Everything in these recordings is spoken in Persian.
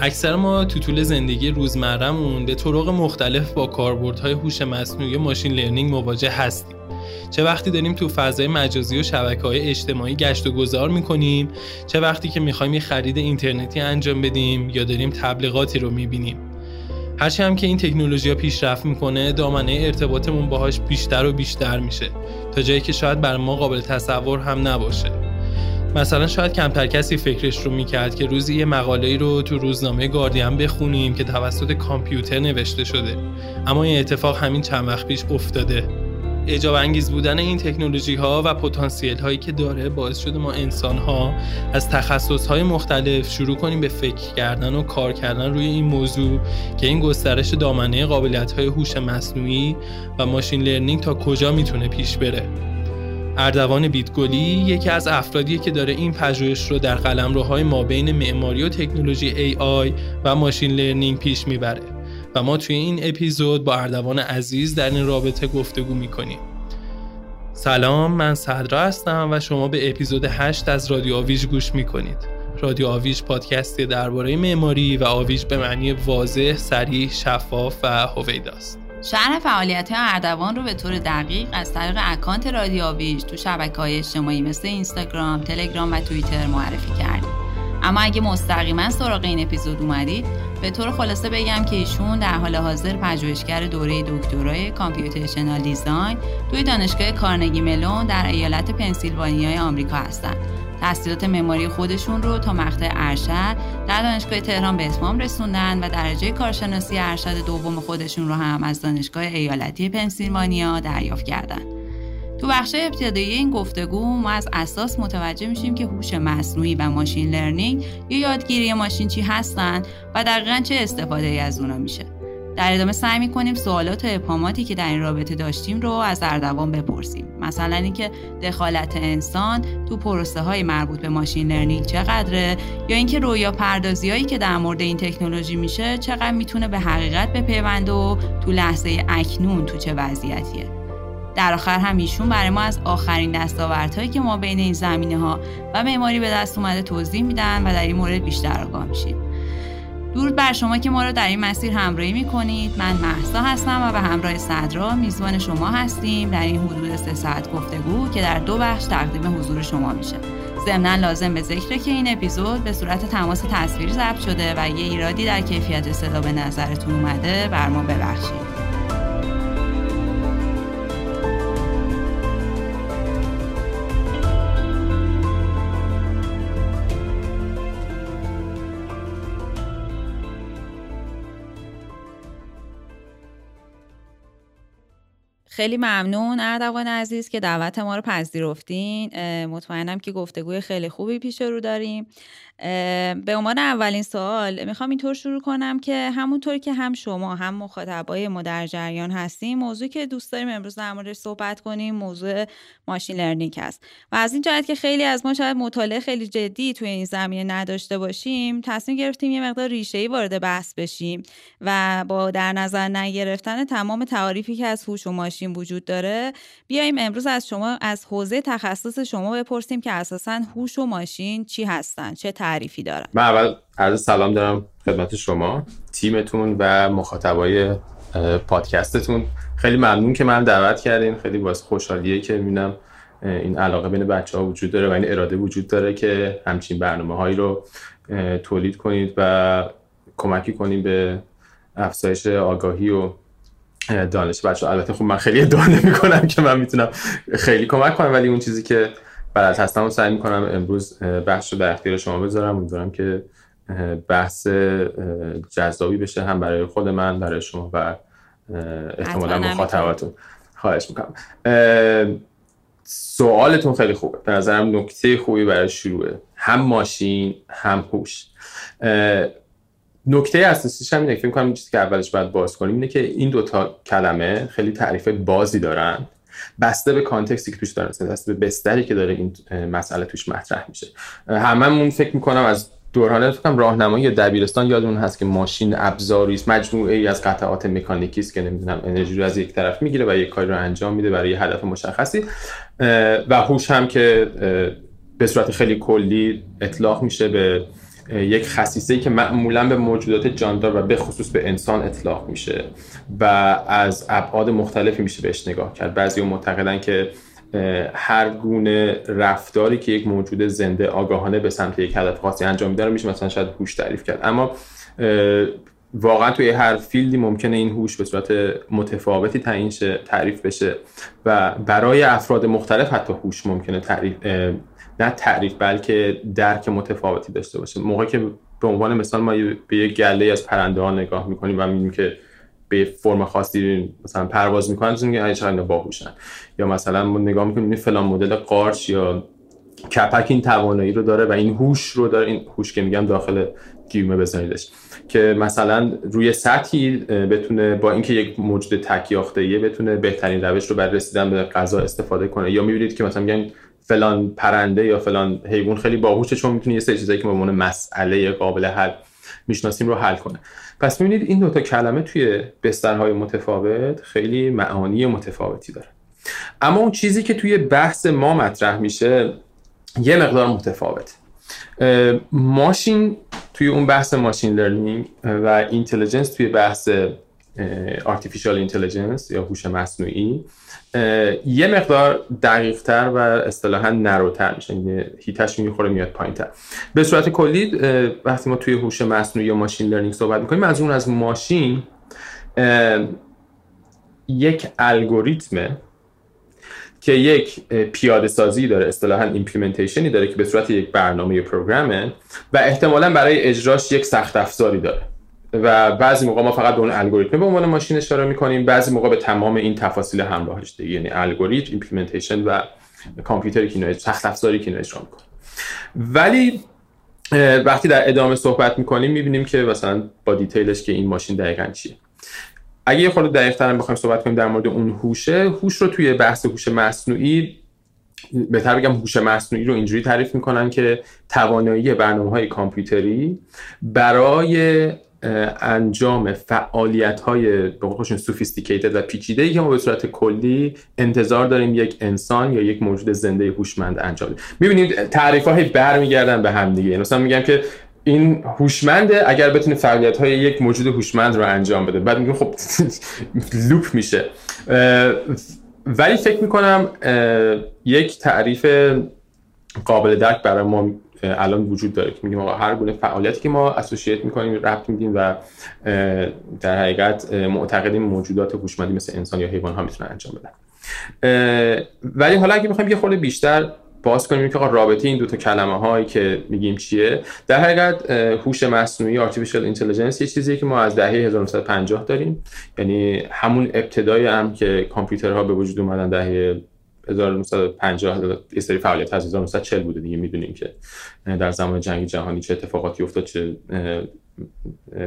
اکثر ما تو طول زندگی روزمرهمون به طرق مختلف با کاربردهای هوش مصنوعی و ماشین لرنینگ مواجه هستیم. چه وقتی داریم تو فضای مجازی و شبکه های اجتماعی گشت و گذار می‌کنیم چه وقتی که می‌خوایم یه خرید اینترنتی انجام بدیم یا داریم تبلیغاتی رو می‌بینیم. هرچی هم که این تکنولوژی ها پیشرفت می‌کنه دامنه ارتباطمون باهاش بیشتر و بیشتر میشه. تا جایی که شاید بر ما قابل تصور هم نباشه. مثلا شاید کمتر کسی فکرش رو می‌کرد که روزی یه مقاله رو تو روزنامه گاردین بخونیم که توسط کامپیوتر نوشته شده. اما این اتفاق همین چند وقت پیش افتاده. اجاب انگیز بودن این تکنولوژی ها و پتانسیل هایی که داره باعث شده ما انسان ها از تخصص های مختلف شروع کنیم به فکر کردن و کار کردن روی این موضوع که این گسترش دامنه قابلیت های هوش مصنوعی و ماشین لرنینگ تا کجا می‌تونه پیش بره. اردوان بیتگلی یکی از افرادیه که داره این پژوهش رو در قلمروهای ما بین معماری و تکنولوژی AI و ماشین لرنینگ پیش می‌بره. و ما توی این اپیزود با اردوان عزیز در این رابطه گفتگو می‌کنیم. سلام من صدرا هستم و شما به اپیزود 8 از رادیو آویژ گوش می‌کنید. رادیو آویژ پادکستی درباره معماری و آویژ به معنی واضح، سریع، شفاف و هویداست. شرح فعالیت های اردوان رو به طور دقیق از طریق اکانت رادیو آویژ تو شبکه های اجتماعی مثل اینستاگرام، تلگرام و توییتر معرفی کردیم. اما اگه مستقیما سراغ این اپیزود اومدید به طور خلاصه بگم که ایشون در حال حاضر پژوهشگر دوره دکترای computational design توی دانشگاه کارنگی ملون در ایالت پنسیلوانیای آمریکا هستند. تحصیلات معماری خودشون رو تا مقطع ارشد در دانشگاه تهران به اتمام رسوندن و درجه کارشناسی ارشد دوم خودشون رو هم از دانشگاه ایالتی پنسیلوانیا دریافت کردند. تو بخش ابتدایی این گفتگو ما از اساس متوجه میشیم که هوش مصنوعی و machine learning یا یادگیری ماشین چی هستن و دقیقا چه استفاده ای از اونا میشه در ادامه سعی می‌کنیم سوالات و ابهاماتی که در این رابطه داشتیم رو از اردوان بپرسیم. مثلا اینکه دخالت انسان تو پروسه های مربوط به machine learning چقدره؟ یا اینکه رویا پردازی هایی که در مورد این تکنولوژی میشه چقدر می‌تونه به حقیقت بپیونده و تو لحظه اکنون تو چه وضعیتیه؟ در آخر هم ایشون برای ما از آخرین دستاوردهایی که ما بین این زمینه ها و معماری به دست اومده توضیح میدن و در این مورد بیشتر آگاه میشیم. درود بر شما که ما رو در این مسیر همراهی می‌کنید. من محسا هستم و به همراه صدرا میزبان شما هستیم در این حدود سه ساعت گفتگو که در دو بخش تقدیم حضور شما میشه. ضمنا لازم به ذکره که این اپیزود به صورت تماس تصویری ضبط شده و یه ایرادی در کیفیت صدا به نظرتون اومده بر ما ببخشید. خیلی ممنون اردوان عزیز که دعوت ما رو پذیرفتین. مطمئنم که گفتگوی خیلی خوبی پیش رو داریم. به عنوان اولین سوال می‌خوام اینطور شروع کنم که همونطور که هم شما هم مخاطبای ما در جریان هستیم موضوع که دوست داریم امروز در موردش صحبت کنیم موضوع ماشین لرنینگ هست و از این جهت که خیلی از ما شاید مطالعه خیلی جدی توی این زمینه نداشته باشیم تصمیم گرفتیم یه مقدار ریشه وارد بحث بشیم و با در نظر نگرفتن تمام تعاریفی که از هوش و ماشین وجود داره بیایم امروز از شما از حوزه تخصص شما بپرسیم که اساسا هوش و ماشین چی هستن چه تعریفی دارن من اول عرض سلام دارم خدمت شما تیمتون و مخاطبای پادکستتون. خیلی ممنون که من دعوت کردین. خیلی باعث خوشحالیه که می‌بینم این علاقه بین بچه ها وجود داره و این اراده وجود داره که همچین برنامه هایی رو تولید کنید و کمکی کنید به افزایش آگاهی و دانش بچه البته خب من خیلی ادعا نمی کنم که من می‌تونم خیلی کمک کنم ولی اون چیزی که بلد هستم و سعی می‌کنم امروز بحث رو در اختیار شما بذارم. امیدوارم که بحث جذابی بشه هم برای خود من برای شما و احتمالا مخاطباتون. خواهش می‌کنم. سوالتون خیلی خوبه. به نظرم نکته خوبی برای شروعه. هم ماشین هم هوش. نکته اساسیش هم اینه فکر کنم چیزی که اولش باید باز کنیم اینه که این دوتا کلمه خیلی تعریف بازی دارن. بسته به کانتکستی که توش دارن بسته به بستری که داره این مسئله توش مطرح میشه. هممون فکر می‌کنم از دوران فکر راهنمایی دبیرستان یادمون هست که ماشین ابزاری است مجموعه ای از قطعات مکانیکی است که نمی‌دونم انرژی رو از یک طرف می‌گیره و یک کاری رو انجام میده برای یه هدف مشخصی. و هوش هم که به صورت خیلی کلی اطلاق میشه به یک خصیصه که معمولا به موجودات جاندار و به خصوص به انسان اطلاق میشه و از ابعاد مختلفی میشه بهش نگاه کرد. بعضی معتقدن که هر گونه رفتاری که یک موجود زنده آگاهانه به سمت یک هدف خاصی انجام میده رو میشه مثلا شاید هوش تعریف کرد. اما واقعا توی هر فیلدی ممکنه این هوش به صورت متفاوتی تعیین تعریف بشه و برای افراد مختلف حتی هوش ممکنه تعریف نه تعریف بلکه درک متفاوتی داشته باشه موقعی که به عنوان مثال ما به یک گله از پرنده ها نگاه می‌کنیم و می‌بینیم که به فرم خاصی مثلا پرواز می‌کنن میگن چقدر باهوشن. یا مثلا ما نگاه می‌کنیم فلان مدل قارچ یا کپک این توانایی رو داره و این هوش رو داره. این هوش که میگم داخل گیومه بزنیدش. که مثلا روی سطحی بتونه با اینکه یک موجود تک یه بتونه بهترین روش رو برای رسیدن به غذا استفاده کنه. یا می‌بینید که مثلا میگن فلان پرنده یا فلان حیوان خیلی باهوشه چون می‌تونه یه سری چیزایی که به عنوان مسئله قابل حل می‌شناسیم رو حل کنه. پس می‌بینید این دوتا کلمه توی بسترهای متفاوت خیلی معانی متفاوتی داره اما اون چیزی که توی بحث ما مطرح میشه یه مقدار متفاوت ماشین توی اون بحث machine learning و intelligence توی بحث artificial intelligence یا هوش مصنوعی یه مقدار دقیق تر و اصطلاحا narrow تر میشه. یعنی هی تراش می‌خوره میاد پایین تر به صورت کلی وقتی ما توی هوش مصنوعی یا machine learning صحبت می‌کنیم از اون از ماشین یک الگوریتمه که یک پیاده سازی داره اصطلاحا implementation ی داره که به صورت یک برنامه program ه و احتمالا برای اجراش یک سخت افزاری داره. و بعضی موقع ما فقط به اون الگوریتم به عنوان ماشین اشاره می‌کنیم بعضی موقع به تمام این تفاصیل همراهش دیگه یعنی الگوریتم implementation و کامپیوتری که سخت افزاری که اجرا می‌کنه. ولی وقتی در ادامه صحبت می‌کنیم می‌بینیم که مثلا با دیتیلش که این ماشین دقیقا چیه. اگه یه خورده دقیق تر بخوایم صحبت کنیم در مورد اون هوشه هوش رو توی بحث هوش مصنوعی بهتر بگم هوش مصنوعی رو اینجوری تعریف می‌کنن که توانایی برنامه های کامپیوتری برای انجام فعالیت های به سوفیستیکیتد و پیچیده که ما به صورت کلی انتظار داریم یک انسان یا یک موجود زنده هوشمند انجام بده. می‌بینید تعریف های برمیگردن به هم دیگه. مثلا میگم که این هوشمنده اگر بتونه فعالیت های یک موجود هوشمند رو انجام بده بعد میگم خب لوپ میشه. ولی فکر می‌کنم یک تعریف قابل درک برای ما الان وجود داره که میگیم هر گونه فعالیتی که ما اسوسییت می‌کنیم ربط میدیم و در حقیقت معتقدیم موجودات هوشمندی مثل انسان یا حیوان ها می‌تونن انجام بدن. ولی حالا اگه بخوایم یه خورده بیشتر باز کنیم که رابطه این دو تا کلمه هایی که میگیم چیه در حقیقت هوش مصنوعی artificial intelligence یه چیزیه که ما از دهه 1950 داریم. یعنی همون ابتدای هم که کامپیوترها به وجود اومدن دهه 1950 یه سری فعالیت از 1940 بوده دیگه می‌دونیم که در زمان جنگ جهانی چه اتفاقاتی افتاد چه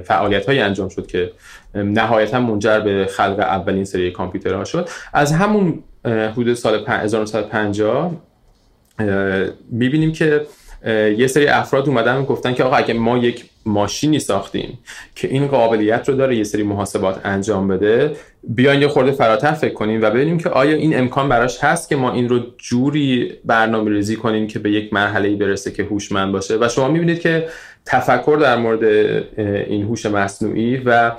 فعالیت هایی انجام شد که نهایتا منجر به خلق اولین سری کامپیوترها شد. از همون حدود سال 1950 می‌بینیم که یه سری افراد اومدن و گفتن که آقا اگه ما یک ماشینی ساختیم که این قابلیت رو داره یه سری محاسبات انجام بده. بیاین یه خورده فراتر فکر کنیم و ببینیم که آیا این امکان براش هست که ما این رو جوری برنامه ریزی کنیم که به یک مرحله برسه که هوشمند باشه. و شما می‌بینید که تفکر در مورد این هوش مصنوعی و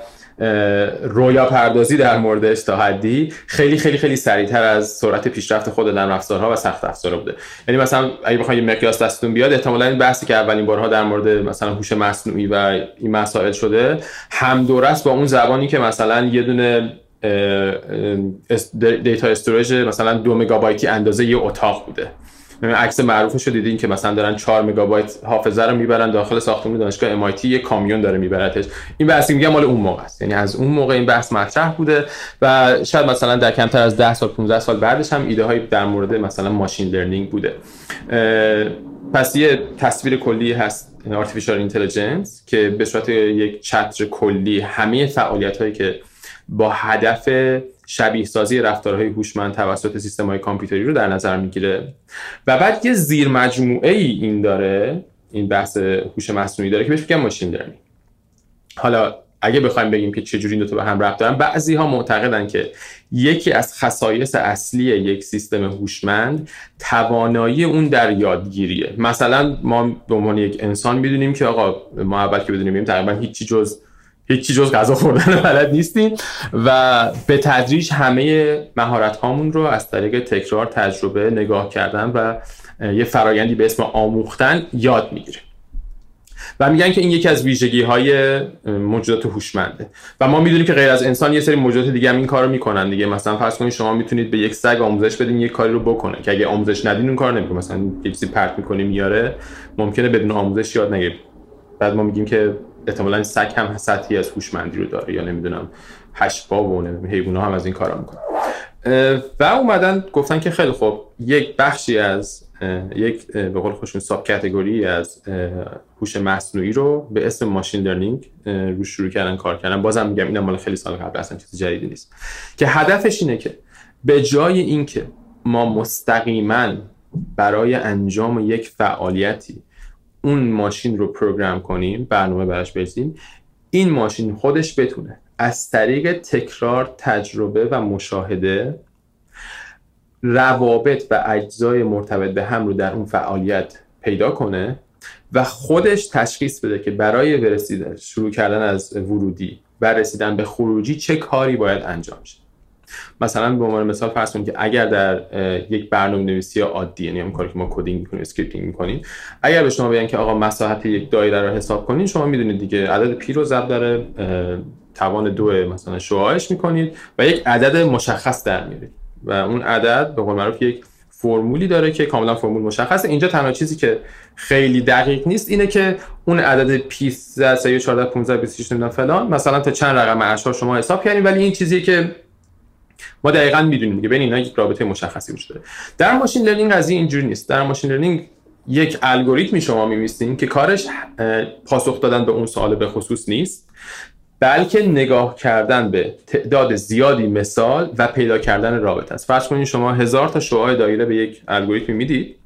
رویا پردازی در موردش تا حدی خیلی خیلی خیلی سریعتر از سرعت پیشرفت خود نرم افزارها و سخت افزارها بوده. یعنی مثلا اگه بخواید مقیاس دستتون بیاد احتمالاً این بحثی که اولین بارها در مورد مثلا هوش مصنوعی و این مسائل شده هم با اون زمانی که مثلا یه دونه data storage مثلا دو مگابایتی اندازه یه اتاق بوده. عکس معروفش رو دیدین که مثلا دارن 4 مگابایت حافظه رو می‌برن داخل ساختمان دانشگاه MIT یه کامیون داره میبرتش. این بحثی میگم مال اون موقع است. یعنی از اون موقع این بحث مطرح بوده و شاید مثلا در کمتر از 10 سال 15 سال بعدش هم ایده های در مورد مثلا machine learning بوده. پس یه تصویر کلی هست artificial intelligence که به صورت یک چتر کلی همه فعالیت هایی که با هدف شبیه سازی رفتارهای هوشمند توسط سیستم های کامپیوتری رو در نظر می‌گیره. و بعد یه زیر مجموعه ای این داره این بحث هوش مصنوعی داره که بهش میگن ماشین لرنینگ حالا اگه بخوایم بگیم که چجوری این دو تا به هم ربط دارن بعضی ها معتقدن که یکی از خصایص اصلی یک سیستم هوشمند توانایی اون در یادگیریه. مثلا ما به عنوان یک انسان می‌دونیم که آقا ما اول که بدونیم تقریبا هیچی جز هیچی جز غذا خوردن بلد نیستیم و به تدریج همه مهارت هامون رو از طریق تکرار تجربه نگاه کردن و یه فرایندی به اسم آموختن یاد می‌گیره و میگن که این یکی از ویژگی های موجودات هوشمنده. و ما می‌دونیم که غیر از انسان یه سری موجودات دیگه هم این کارو می‌کنن دیگه. مثلا فرض کنید شما می‌تونید به یک سگ آموزش بدین یک کاری رو بکنه که اگه آموزش ندین اون کار نمی‌کنه. مثلا یه چیزی پرت می‌کنی میاره ممکنه بدون آموزش یاد نگیره بعد ما میگیم که احتمالاً سگ هم سطحی از هوشمندی رو داره یا نمی‌دونم هشت و حیونا هم از این کارا می‌کنن. و اومدن گفتن که خیلی خوب یک بخشی از یک به قول خوشون ساب کاتگوری از هوش مصنوعی رو به اسم ماشین لرنینگ رو شروع کردن کار کردن. بازم میگم این مال خیلی سال قبل اصلا چیز جدیدی نیست. که هدفش اینه که به جای اینکه ما مستقیما برای انجام یک فعالیتی اون ماشین رو پروگرام کنیم برنامه براش بریزیم این ماشین خودش بتونه از طریق تکرار تجربه و مشاهده روابط و اجزای مرتبط به هم رو در اون فعالیت پیدا کنه و خودش تشخیص بده که برای برسیدن شروع کردن از ورودی و رسیدن به خروجی چه کاری باید انجام شه. مثلا به عنوان مثال فرض کنید که اگر در یک برنامه نویسی عادی یعنی کاری که ما coding می‌کنیم scripting می‌کنیم اگر به شما بگن که آقا مساحت یک دایره رو حساب کنین شما می‌دونید دیگه عدد پی رو ضربدر توان دو مثلا شعاعش می‌کنید و یک عدد مشخص در میارید و اون عدد به قول معروف یک فرمولی داره که کاملا فرمول مشخصه. اینجا تنها چیزی که خیلی دقیق نیست اینه که اون عدد پی 3 14 15 26 فلان مثلا تا چند رقم اعشار شما حساب کردیم ولی این چیزیه که ما دقیقا می‌دونیم دیگه بین اینا یک رابطه مشخصی وجود داره. در machine learning قضیه اینجوری نیست. در machine learning یک الگوریتمی شما می‌نویسین که کارش پاسخ دادن به اون سوال به خصوص نیست بلکه نگاه کردن به تعداد زیادی مثال و پیدا کردن رابطه است. فرض کنید شما هزار تا شعاع دایره به یک الگوریتم می‌دید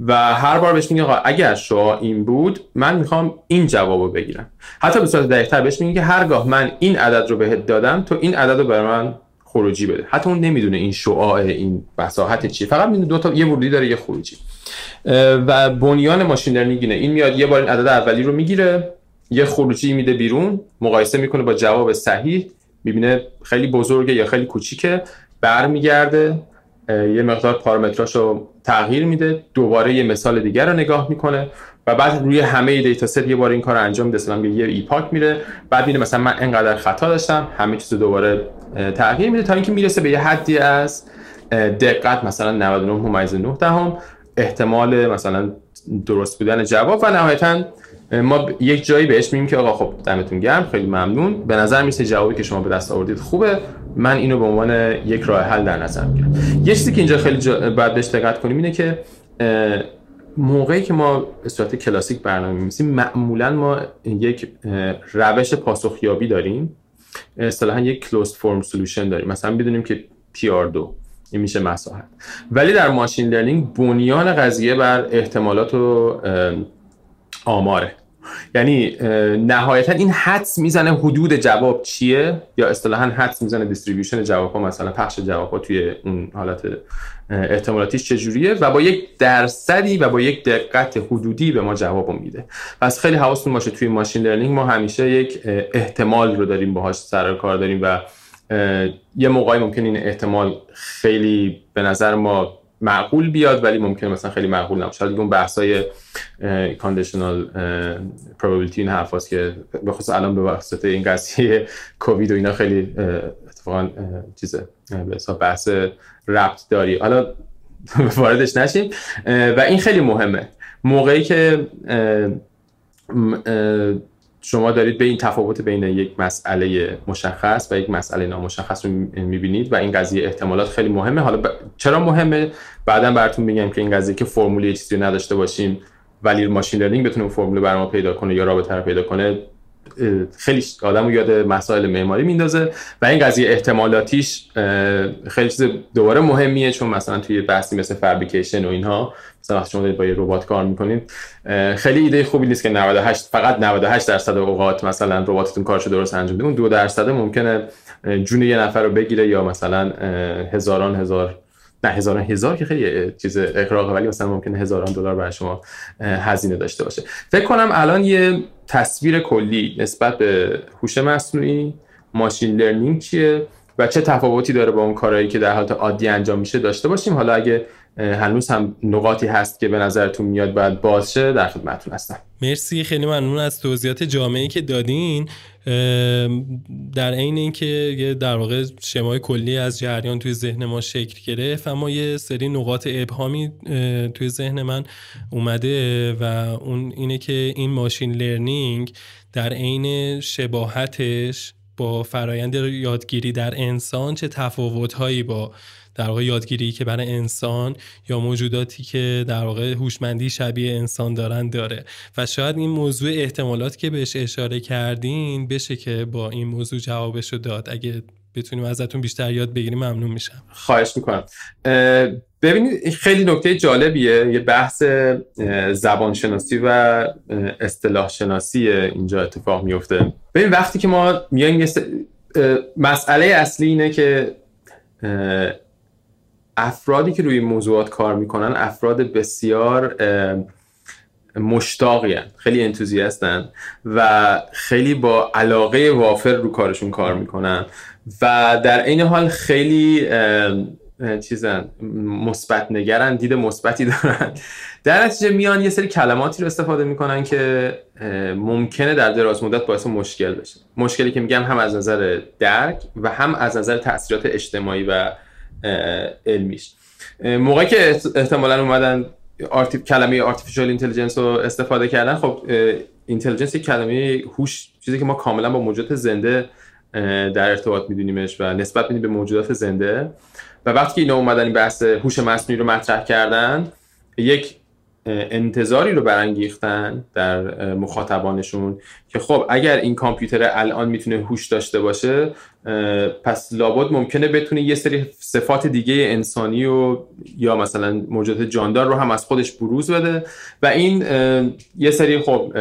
و هر بار بهش میگه اگر شعاع این بود من می‌خوام این جوابو بگیرم. حتی به صورت دقیق‌تر بهش میگه که هرگاه من این عدد رو بهت دادم تو این عدد رو برای من خروجی بده. حتی اون نمی‌دونه این شعاع این مساحت چیه فقط می‌دونه دو تا یه ورودی داره یه خروجی. و بنیان machine learning این میاد یه بار این عدد اولی رو می‌گیره یه خروجی میده بیرون مقایسه می‌کنه با جواب صحیح می‌بینه خیلی بزرگه یا خیلی کوچیکه برمیگرده یه مقدار پارامتراش تغییر میده دوباره یه مثال دیگر رو نگاه می‌کنه. و بعد روی همه data set یه بار این کار رو انجام میده. مثلا یه epoch میره بعد میره مثلا من انقدر خطا داشتم. همه چیز دوباره تغییر میده تا اینکه می‌رسه به یه حدی از دقت. مثلا 99 ممیز 9 دهم احتمال مثلا درست بودن جواب و نهایتا ما یک جایی بهش میگیم که آقا خب دمتون گرم خیلی ممنون. به نظر میسه جوابی که شما به دست آوردید خوبه. من اینو به عنوان یک راه حل در نظر می‌گیرم. یه چیزی که اینجا خیلی جا... باید بهش دقت کنیم اینه که موقعی که ما به صورت کلاسیک برنامه می‌نویسیم معمولا ما یک روش پاسخیابی داریم. اصطلاحا یک closed form solution داریم. مثلا بدونیم که PR2 این میشه مساحت. ولی در machine learning بنیان قضیه بر احتمالات و آماره. یعنی نهایتا این حدس می‌زنه حدود جواب چیه؟ یا اصطلاحا حدس می‌زنه distribution جواب ها مثلا پخش جواب ها توی اون حالت احتمالاتیش چجوریه؟ و با یک درصدی و با یک دقت حدودی به ما جواب میده. پس خیلی حواستون باشه توی ماشین لرنینگ ما همیشه یک احتمال رو داریم باهاش سر کار داریم و یه موقعی ممکن این احتمال خیلی به نظر ما معقول بیاد ولی ممکنه مثلا خیلی معقول نباشه. اون بحثای کاندیشنال پروبابیلیتی این حرف که به خصوص الان به واسطه این قضیه کووید و اینا خیلی اتفاقا چیزه به حساب بحث ربط داری. حالا واردش نشیم. و این خیلی مهمه. موقعی که شما دارید به این تفاوت بین یک مسئله مشخص و یک مسئله نامشخص رو می‌بینید و این قضیه احتمالات خیلی مهمه. حالا چرا مهمه؟ بعدا براتون میگم که این قضیه که فرمولی چیزی نداشته باشیم ولی ماشین لرنینگ بتونه فرمول برای ما پیدا کنه یا رابطه رو پیدا کنه خیلی آدم رو یاد مسائل معماری میندازه و این قضیه احتمالاتیش خیلی چیز دوباره مهمیه چون مثلا توی بحثی مثل فابریکیشن و اینها مثلا وقتی شما با یه ربات کار می‌کنید. خیلی ایده خوبی نیست که 98 فقط 98 درصد اوقات مثلا رباتتون کارشو درست انجام بده اون دو درصد ممکنه جون یه نفر رو بگیره یا مثلا هزاران هزار نه هزاران هزار که خیلی چیز اقراقه ولی مثلا ممکنه هزاران دلار برای شما هزینه داشته باشه. فکر کنم الان یه تصویر کلی نسبت به هوش مصنوعی ماشین لرنینگ چیه و چه تفاوتی داره با اون کارهایی که در حالت عادی انجام میشه داشته باشیم. حالا اگه هنوز هم نقاطی هست که به نظرتون میاد باید بازشه در خدمتتون هستم. مرسی خیلی ممنون از توضیحات جامعی که دادین. در عین اینکه در واقع شمای کلی از جریان توی ذهن ما شکل گرفت اما یه سری نقاط ابهامی توی ذهن من اومده و اون اینه که این ماشین لرنینگ در عین شباهتش با فرایند یادگیری در انسان چه تفاوتهایی با در واقع یادگیری که برای انسان یا موجوداتی که در واقع هوشمندی شبیه انسان دارن داره. و شاید این موضوع احتمالات که بهش اشاره کردین بشه که با این موضوع جوابشو داد. اگه بتونیم ازتون بیشتر یاد بگیریم ممنون میشم. خواهش می‌کنم. ببینید خیلی نکته جالبیه. یه بحث زبانشناسی و اصطلاح شناسی اینجا اتفاق میفته ببین وقتی که ما میایم مسئله اصلی اینه که افرادی که روی موضوعات کار می‌کنن افراد بسیار مشتاقی خیلی انتوزیاستن و خیلی با علاقه وافر رو کارشون کار می‌کنن و در این حال خیلی چیزن مثبت نگرن دید مثبتی دارن. در نتیجه میان یه سری کلماتی رو استفاده می‌کنن که ممکنه در دراز مدت باعث مشکل بشه. مشکلی که میگم هم از نظر درک و هم از نظر تاثیرات اجتماعی و علمیش موقعی که احتمالا اومدن artif... کلمه artificial intelligence رو استفاده کردن خب intelligence یک کلمه هوش چیزی که ما کاملا با موجودات زنده در ارتباط میدونیمش و نسبت میدیم به موجودات زنده. و وقتی که اینا اومدن این بحث هوش مصنوعی رو مطرح کردن یک انتظاری رو برانگیختن در مخاطبانشون که خب اگر این کامپیوتر الان می‌تونه هوش داشته باشه پس لابد ممکنه بتونه یه سری صفات دیگه انسانی و یا مثلا موجودات جاندار رو هم از خودش بروز بده و این یه سری خب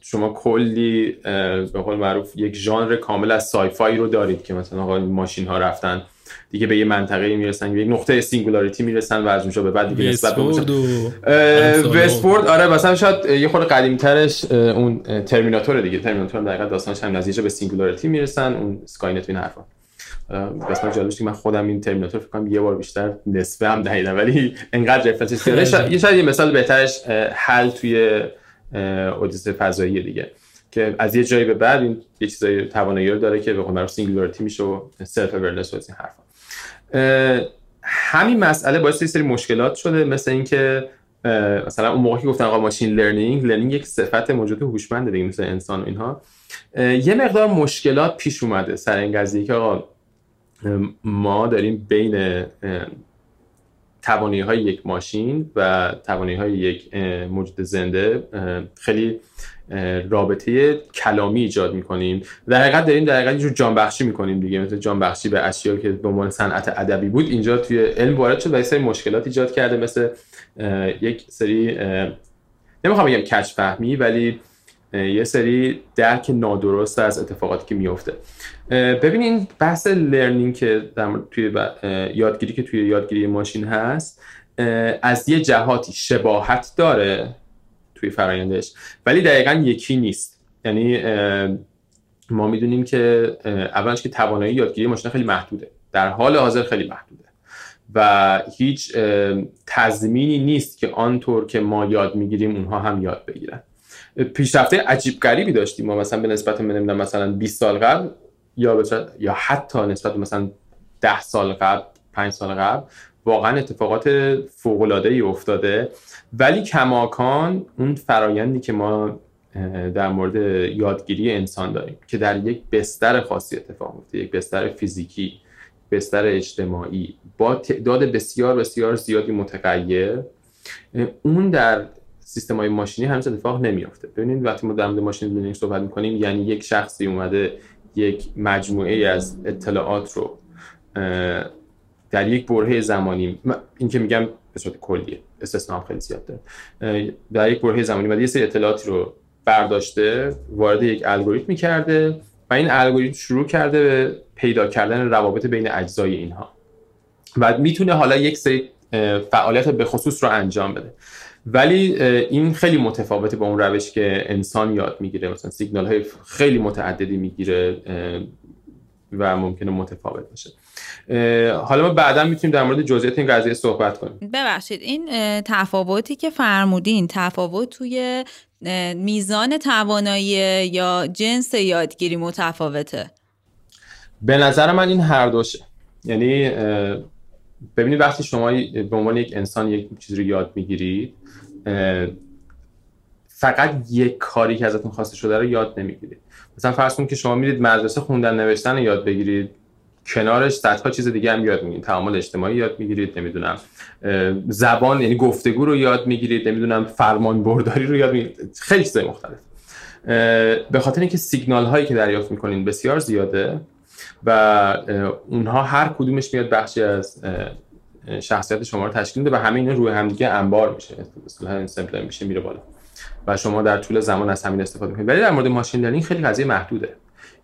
شما کلی به قول معروف یک ژانر کامل از sci-fi رو دارید که مثلا ماشین ها رفتن دیگه به یه منطقه می‌رسن به یک نقطه singularity می‌رسن و از اونجا به بعد دیگه نسبت به Westworld آره مثلا شاید یه خورده قدیم ترش اون Terminator دیگه. Terminator دقیقاً داستانش هم نزدیک به singularity می‌رسن اون Skynet این حرفا. قسمت جالبش من خودم این Terminator فکر کنم یه بار بیشتر نصفه هم دیدم ولی انقدر reference ش یه شاید یه مثال بهترش HAL توی اودیسه فضایی دیگه. که از یه جایی به بعد این یه چیزای توانایی رو داره که به قول singularity میشه و self-awareness و این حرفا. همین مسئله باعث یه سری مشکلات شده مثل اینکه مثلا اون موقعی که گفتن آقا machine learning learning یک صفت موجود هوشمند دیگه مثل انسان و اینها. یه مقدار مشکلات پیش اومده سر این قضیه که آقا ما داریم بین توانایی های یک ماشین و توانایی های یک موجود زنده خیلی رابطه کلامی ایجاد می‌کنیم. در حقیقت داریم در حقیقت جانبخشی می‌کنیم دیگه مثل جانبخشی به اشیا که به عنوان صنعت ادبی بود. اینجا توی علم وارد شد و یه سری مشکلات ایجاد کرده مثل یک سری نمی‌خوام بگم کچ فهمی ولی یه سری درک نادرست از اتفاقاتی که میفته ببینین بحث لرنینگ که توی یادگیری که توی یادگیری ماشین هست از یه جهاتی شباهت داره. توی فرایندش. ولی دقیقا یکی نیست. یعنی ما می‌دونیم که اولش که توانایی یادگیری ماشین خیلی محدوده. در حال حاضر خیلی محدوده. و هیچ تضمینی نیست که آنطور که ما یاد می‌گیریم اونها هم یاد بگیرن. پیشرفته عجیب غریبی داشتیم ما. مثلا به نسبت من مثلا 20 سال قبل یا یا حتی نسبت مثلا 10 سال قبل 5 سال قبل واقعا اتفاقات فوق العاده ای افتاده. ولی کماکان اون فرایندی که ما در مورد یادگیری انسان داریم که در یک بستر خاصی اتفاق میفته یک بستر فیزیکی بستر اجتماعی با تعداد بسیار بسیار زیادی متغیر اون در سیستم های ماشینی هنوز اتفاق نمیافته. ببینید وقتی ما در مورد ماشین لرنینگ صحبت می‌کنیم یعنی یک شخصی اومده یک مجموعه از اطلاعات رو در یک برهه زمانی این که میگم به صورت کلیه استثنا خیلی زیاد داره. در یک برهه زمانی بعد یه سری اطلاعاتی رو برداشته وارد یک الگوریتم کرده و این الگوریتم شروع کرده به پیدا کردن روابط بین اجزای اینها. و می‌تونه حالا یک سری فعالیت به خصوص رو انجام بده. ولی این خیلی متفاوته با اون روش که انسان یاد می‌گیره. مثلا سیگنال های خیلی متعددی می‌گیره و ممکنه متفاوت باشه. حالا ما بعدا می‌تونیم در مورد جزئیات این قضیه صحبت کنیم. ببخشید این تفاوتی که فرمودین تفاوت توی میزان توانایی یا جنس یادگیری متفاوته. به نظر من این هر دوشه. یعنی ببینید وقتی شما به عنوان یک انسان یک چیزی رو یاد می‌گیرید فقط یک کاری که ازتون خواسته شده رو یاد نمی‌گیرید. مثلا فرض کنید که شما میرید مدرسه خوندن نوشتن یاد بگیرید. کنارش صدها چیز دیگه هم یاد می‌گیرید. تعامل اجتماعی یاد می‌گیرید نمی‌دونم زبان یعنی گفتگو رو یاد می‌گیرید نمی‌دونم فرمان برداری رو یاد می‌گیرید. خیلی چیزای مختلف. به خاطر اینکه سیگنال هایی که دریافت می‌کنین بسیار زیاده و اونها هر کدومش میاد بخشی از شخصیت شما رو تشکیل میده و همه اینا روی همدیگه انبار میشه. سمپل میشه میره بالا. و شما در طول زمان از همین استفاده می‌کنید. ولی در مورد ماشین لرنینگ خیلی قضیه محدوده.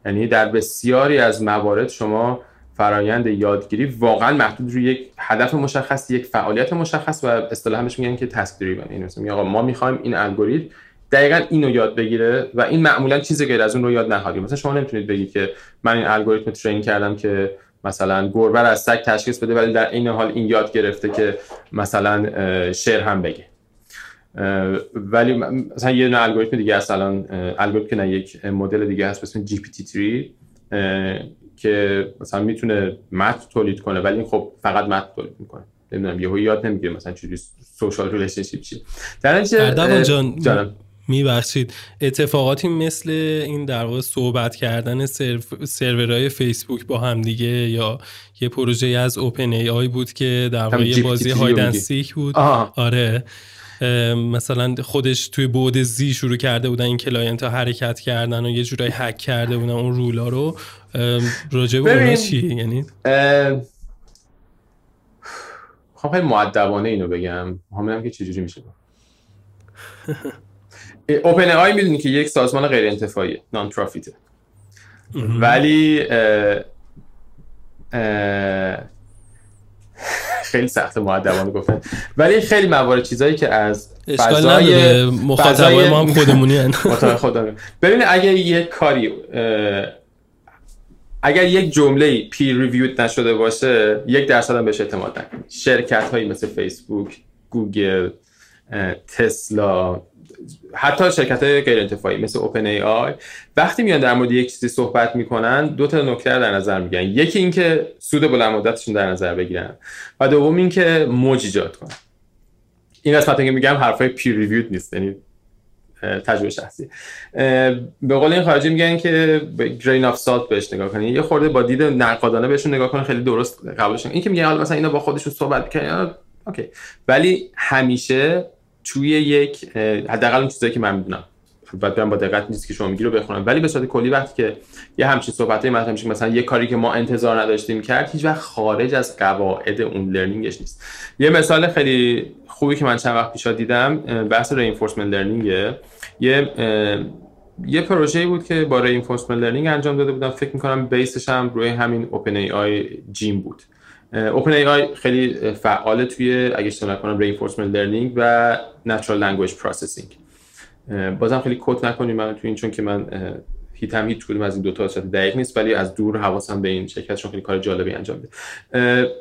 یعنی در بسیاری از موارد شما فرایند یادگیری واقعا محدود روی یک هدف مشخص یک فعالیت مشخص و اصطلاحا بهش میگن که تاسک دریون یعنی مثلا آقا ما می‌خوایم این الگوریتم دقیقا اینو یاد بگیره و این معمولا چیز غیر از اون رو یاد نخواهید مثلا شما نمی‌تونید بگید که من این الگوریتم ترین کردم که مثلا گربه از سگ تشخیص بده ولی در این حال این یاد گرفته که مثلا شعر هم بگه. ولی مثلا یه الگوریتم دیگه هست الان الگوریتم که نه یک مدل دیگه هست به اسم GPT-3 که مثلا می‌تونه متن تولید کنه ولی خب فقط متن تولید می‌کنه. نمی‌دونم یهو یاد نمی‌گیره مثلا چجوری social relationship چیه در نتیجه جان میبخشید. اتفاقاتی مثل این در واقع صحبت کردن سرورهای فیسبوک با هم دیگه یا یه پروژه از OpenAI بود که در واقع یه بازی hide and seek بود. آره. مثلا خودش توی بود زی شروع کرده بودن این client ها حرکت کردن و یه جورایی هک کرده بودن اون rule ا رو. راجع به اونا چی؟ یعنی؟ خب خیلی مودبانه اینو بگم. همینم که چجوری میشه. OpenAI می‌دونی که یک سازمان غیر انتفاعی non-profit ه ولی خیلی سخت معدبانه گفتن. ولی خیلی موارد چیزایی که از فضای مخاطبای ما هم خودمونی هن. ببین اگر یک کاری اگر یک جمله پیر ریویوت نشده باشه یک درصد هم بهش اعتماد نکنید. شرکت هایی مثل فیسبوک گوگل تسلا حتی شرکت های غیر انتفاعی مثل اوپن ای آی وقتی میان در مورد یک چیزی صحبت می‌کنن دو تا نکته در نظر می‌گیرن. یکی اینکه سود بلند مدتشون در نظر بگیرن و دوم اینکه موج ایجاد کنن. این قسمت که میگم حرفای پیر ریویود نیست یعنی تجربه شخصی. به قول این خارجی میگن که گرین اف سالت بهش نگاه کنید یه خورده با دید نقادانه بهشون نگاه کنن خیلی درست قبولش این که میگن حالا مثلا اینا با خودشون صحبت کنن OK. ولی همیشه توی یک حداقل اون چیزایی که من می‌دونم. برم با دقت نیست که شما میگی رو بخونم. ولی به صورت کلی وقتی که یه همچین صحبتی مطرح میشه مثلا یه کاری که ما انتظار نداشتیم کرد هیچ وقت خارج از قواعد اون learning ش نیست. یه مثال خیلی خوبی که من چند وقت پیش دیدم بحث reinforcement learning یه یه پروژه‌ای بود که با reinforcement learning انجام داده بودن. فکر می‌کنم base ش هم روی همین OpenAI Gym بود. اوپن ای آی خیلی فعال توی اگه اشتباه نکنم reinforcement learning و natural language processing. بازم خیلی کوت نکنیم من توی این چون که من هیتم هیچ کدوم از این دو تا دقیق نیست ولی از دور حواسم به این شرکتشون خیلی کار جالبی انجام میده.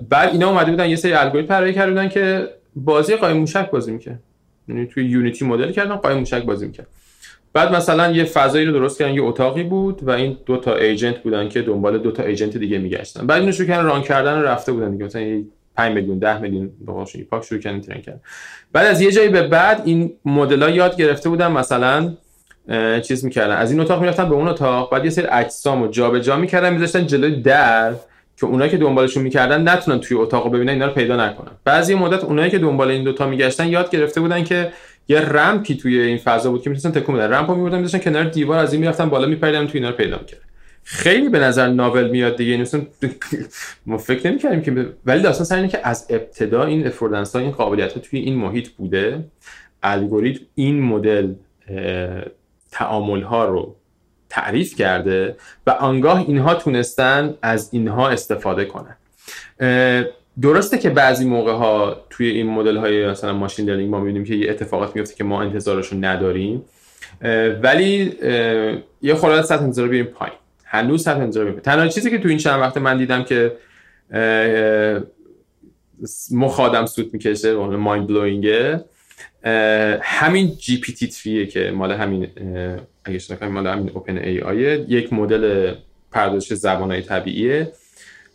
بعد اینا اومده بودن یه سری الگوریتم طراحی کرده بودن که بازی قایم موشک بازی می‌کرد. یعنی توی یونیتی مدل کردن قایم موشک بازی می‌کرد. بعد مثلا یه فضایی رو درست کردن یه اتاقی بود و این دو تا ایجنت بودن که دنبال دو تا ایجنت دیگه میگشتن. بعد اینو شروع کردن ران کردن و رفته بودن دیگه. مثلا 5 میلیون 10 میلیون بقاشون پاک شروع کردن ترین کردن. بعد از یه جایی به بعد این مدل‌ها یاد گرفته بودن مثلا چیز می‌کردن. از این اتاق می‌رفتن به اون اتاق بعد یه سری اجسامو جابجا می‌کردن میذاشتن جلوی در که اونایی که دنبالشون می‌کردن نتونن توی اتاقو ببینن اینا رو پیدا نکنن. بعضی مدت اونایی که دنبال این دوتا میگشتن یاد گرفته بودن که یه رمپی توی این فضا بود که می‌تونستن تکون بدن. رمپو میبردن میذاشتن کنار دیوار از این می‌رفتن بالا میپریدن تو اینا رو پیدا می‌کرد خیلی به نظر ناول میاد دیگه. این مثلا ما فکر نمی‌کردیم که ولی داستان سر اینه که از ابتدا این افوردنس این قابلیت ها توی این محیط بوده. الگوریتم این مدل تعامل ها رو تعریف کرده و آنگاه اینها تونستن از اینها استفاده کنن. درسته که بعضی موقع ها توی این مدل های مثلا ماشین لرنینگ ما می‌بینیم که یه اتفاقات میفته که ما انتظارش رو نداریم ولی یه خورده سطح انتظار بیاریم پایین. هنوز سطح انتظار بیاریم. تنها چیزی که تو این چند وقت من دیدم که مخادم سوت می‌کشه مایند بلوینگه همین جی پی تی که مال همین اگه مال همین اوپن ای آی یک مدل پردازش زبانهای طبیعیه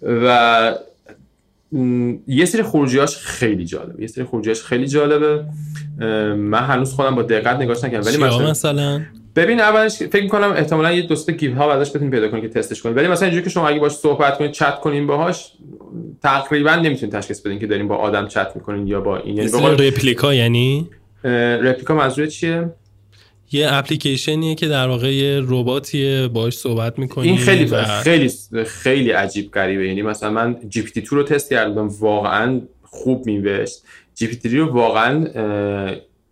و یه سری خروجیاش خیلی جالبه. یه سری خروجیاش خیلی جالبه. من هنوز خودم با دقت نگاش نکردم. ولی مثلا مثلا؟ ببین اولش فکر می‌کنم احتمالاً یه دوست گیف ها ازش بتونید پیدا کنید که تستش کنید ولی مثلا اینجوری که شما اگه باش صحبت کنید چت کنین باهاش تقریبا نمی‌تونید تشخیص بدین که دارین با آدم چت می‌کنین یا با این. یعنی Replika یعنی؟ Replika منظور چیه؟ یه اپلیکیشنیه که در واقع یه رباتیه باش صحبت می‌کنی این خیلی و... خیلی خیلی عجیب غریبه. یعنی مثلا من GPT-2 رو تست کردم واقعا خوب می‌نوشت GPT رو واقعا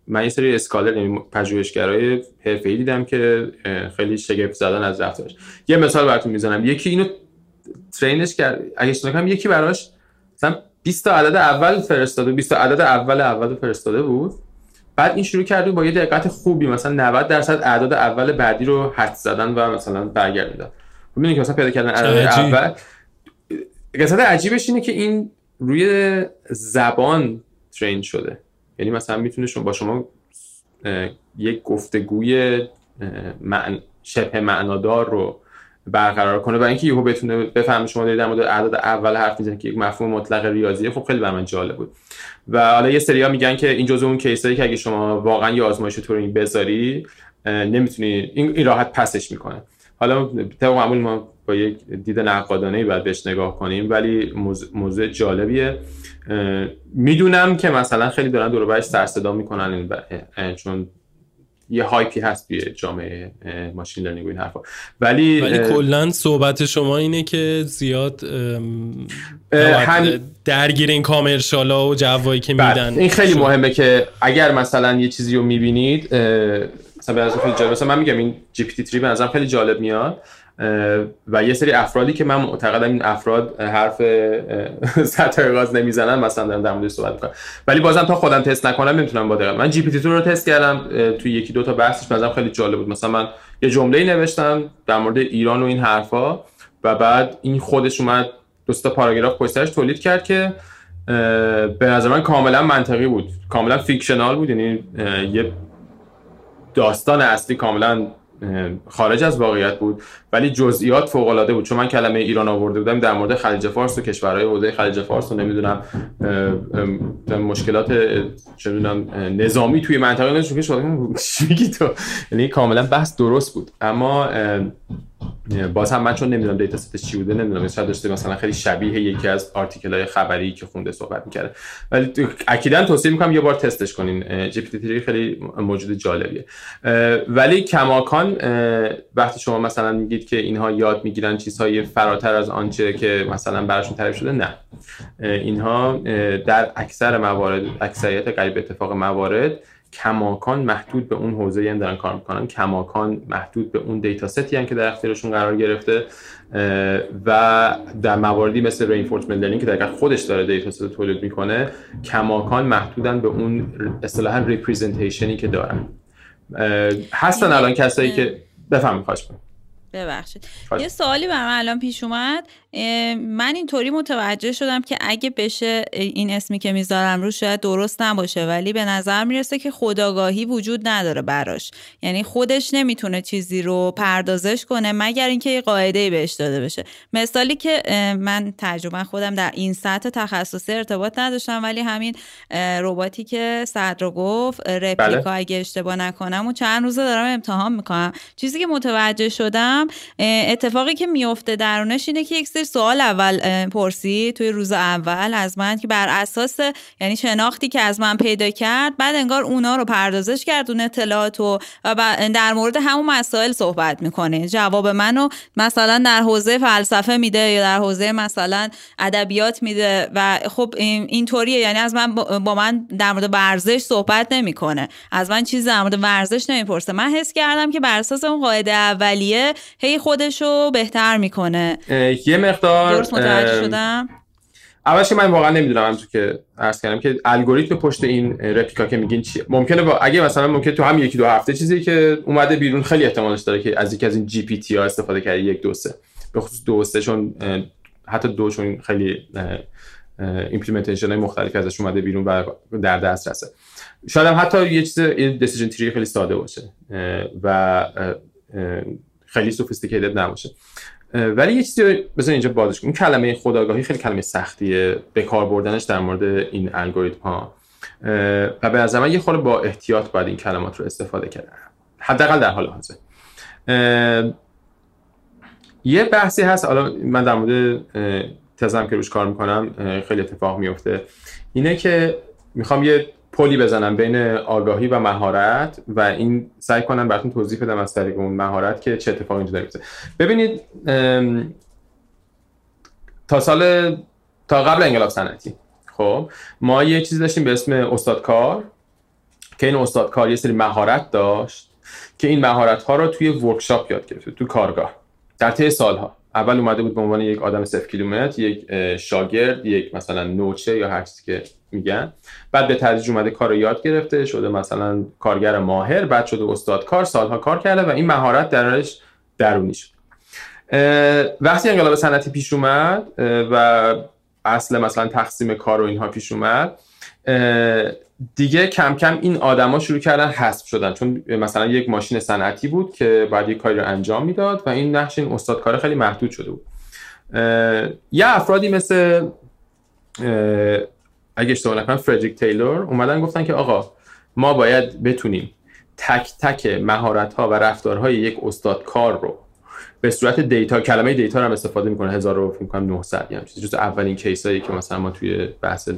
من یه سری scholar یعنی پژوهشگرای حرفه‌ای دیدم که خیلی شگفت زدن از رفتارش. یه مثال براتون می‌زنم. یکی اینو train ش کرد. اگه اشتباه یکی براش مثلا 20 تا عدد اول فرستاده 20 تا عدد اول اول فرستاده بود. بعد این شروع کرده با یه دقت خوبی مثلا 90 درصد اعداد اول بعدی رو حدس زدن و مثلا برگردوندن می‌بینید که مثلا پیدا کردن عدد اول. قصد عجیبش اینه که این روی زبان ترین شده. یعنی مثلا می‌تونه شما با شما یک گفتگوی معن... شبه معنادار رو برقرار کنه و اینکه یهو بتونه بفهمه شما دارید در مورد اعداد اول حرف می‌زنید که یک مفهوم مطلق ریاضیه خب خیلی برای من جالب بود. و حالا یه سریا میگن که این جزء اون کیسایی که اگه شما واقعا یه آزمایش تورینگ بذاری نمی‌تونی این راحت پسش می‌کنه. حالا طبق معمول ما با یک دید نقادانه باید بهش نگاه کنیم ولی موضوع جالبیه. می‌دونم که مثلا خیلی دارن دور سر صدا می‌کنن چون یه هایپی هست توی جامعه ماشین لرنینگ این حرفا. ولی ولی کلا صحبت شما اینه که زیاد هم درگیر این کامرشالا و جوایی که بله، میدن. این خیلی مهمه که اگر مثلا یه چیزی رو می‌بینید مثلا خیلی جالب. من میگم این GPT 3 به نظرم خیلی جالب میاد. و یه سری افرادی که من معتقدم این افراد حرف سطح غاز نمی‌زنن مثلا دارن در موردش صحبت می‌کنن. ولی بازم تا خودم تست نکنم نمی‌تونم با دقت من GPT رو تست کردم توی یکی دو تا بحثش مثلا خیلی جالب بود. مثلا من یه جمله نوشتم در مورد ایران و این حرفا و بعد این خودش اومد دو تا پاراگراف پشتش تولید کرد که به نظر من کاملا منطقی بود. کاملا fictional بود یعنی یه داستان اصلی کاملا خارج از واقعیت بود. ولی جزئیات فوق العاده بود. چون من کلمه ایران آورده بودم در مورد خلیج فارس و کشورهای حوزه خلیج فارس رو نمی‌دونم مشکلات چه نظامی توی منطقه نشون که تو. یعنی کاملا بحث درست بود. اما باز هم من چون نمی‌دونم دیتا ستش چی بوده نمی‌دونم شاید داشته مثلا خیلی شبیه یکی از آرتیکل های خبری که خونده صحبت می‌کرده. ولی اکیدا توصیه می‌کنم یه بار تستش کنین. جی پی خیلی موجود جالبیه. ولی کماکان وقتی شما مثلا میگید که اینها یاد می‌گیرن چیزهای فراتر از آنچه که مثلا براشون تعریف شده؟ نه. اینها در اکثر موارد اکثریت قریب اتفاق موارد کماکان محدود به اون حوزه هم دارن کار می‌کنن. کماکان محدود به اون دیتا ستی که در اختیارشون قرار گرفته. و در مواردی مثل reinforcement learning که در خودش داره data set تولید می‌کنه کماکان محدودن به اون اصطلاحا representation ی که دارن. هستن الان کسایی که بفهمید خواهش ببخشید. یه سوالی به من الان پیش اومد. من اینطوری متوجه شدم که اگه بشه این اسمی که می‌ذارم رو شاید درست نباشه ولی به نظر می‌رسه که خودآگاهی وجود نداره براش. یعنی خودش نمی‌تونه چیزی رو پردازش کنه مگر اینکه یه قاعده بهش داده بشه. مثالی که من تجربه خودم در این سطح تخصصی ارتباط نداشتم ولی همین رباتی که صدر گفت رپلیکا بله. اگه اشتباه نکنم و چند روزه دارم امتحان می‌کنم. چیزی که متوجه شدم اتفاقی که میفته درونش اینه که یک سری سوال اول پرسی توی روز اول از من که بر اساس یعنی شناختی که از من پیدا کرد بعد انگار اونا رو پردازش کرد اون اطلاعات و در مورد همون مسائل صحبت می‌کنه. جواب منو مثلا در حوزه فلسفه میده یا در حوزه مثلا ادبیات میده و خب اینطوریه. یعنی از من با من در مورد ورزش صحبت نمی‌کنه. از من چیزی در مورد ورزش نمی‌پرسه. من حس کردم که بر اساس اون قاعده اولیه هی خودشو بهتر می‌کنه. یه مقدار درست متوجه شدم. اولش من واقعا نمی‌دونم همونطور که عرض کردم که الگوریتم پشت این رپلیکا که میگین چیه. ممکنه با اگه مثلا ممکنه تو هم یکی دو هفته چیزی که اومده بیرون خیلی احتمالش داره که از یکی از این جی پی تی ها استفاده کرده یک دو سه. به خصوص دو سه چون حتی دو چون خیلی implementation های مختلفی ازش اومده بیرون و در دسترسه. شاید هم حتی یه چیز decision tree خیلی ساده باشه و خیلی sophisticated نباشه. ولی یه چیزی بذار اینجا بازش کنم کلمه خودآگاهی خیلی کلمه سختیه. به کار بردنش در مورد این الگوریتم ها. و به نظر من یه خورده با احتیاط باید این کلمات رو استفاده کرد. حداقل در حال حاضر. یه بحثی هست. حالا من در مورد تزم که روش کار می‌کنم خیلی اتفاق میفته اینه که می‌خوام یه پلی بزنم بین آگاهی و مهارت و این سعی کنم براتون توضیح بدم از طریق اون مهارت که چه اتفاقی اینجا داره ببینید تا سال تا قبل انقلاب صنعتی. خب ما یه چیزی داشتیم به اسم استادکار که این استادکار یه سری مهارت داشت که این مهارت ها رو توی ورکشاپ یاد گرفته تو کارگاه در طی سالها. اول اومده بود به عنوان یک آدم صفر کیلومتر یک شاگرد یک مثلا نوچه یا هر چیزی که میگن. بعد به تدریج اومده کار رو یاد گرفته شده مثلا کارگر ماهر بعد شده استاد کار سالها کار کرده و این مهارت درش درونی شد. وقتی انقلاب صنعتی پیش اومد و اصل مثلا تقسیم کار و اینها پیش اومد دیگه کم کم این آدما شروع کردن حذف شدن. چون مثلا یک ماشین صنعتی بود که بعد یک کاری رو انجام می‌داد و این نقش این استاد کار خیلی محدود شده بود. یه افرادی مثل اگه اشتباه نکنم فردریک تیلور اومدن گفتن که آقا ما باید بتونیم تک تک مهارت ها و رفتارهای یک استاد کار رو به صورت دیتا کلمه دیتا رو هم استفاده می‌کنه. 1900 یعنی چیزی جز اولین کیسایی که مثلا ما توی بحث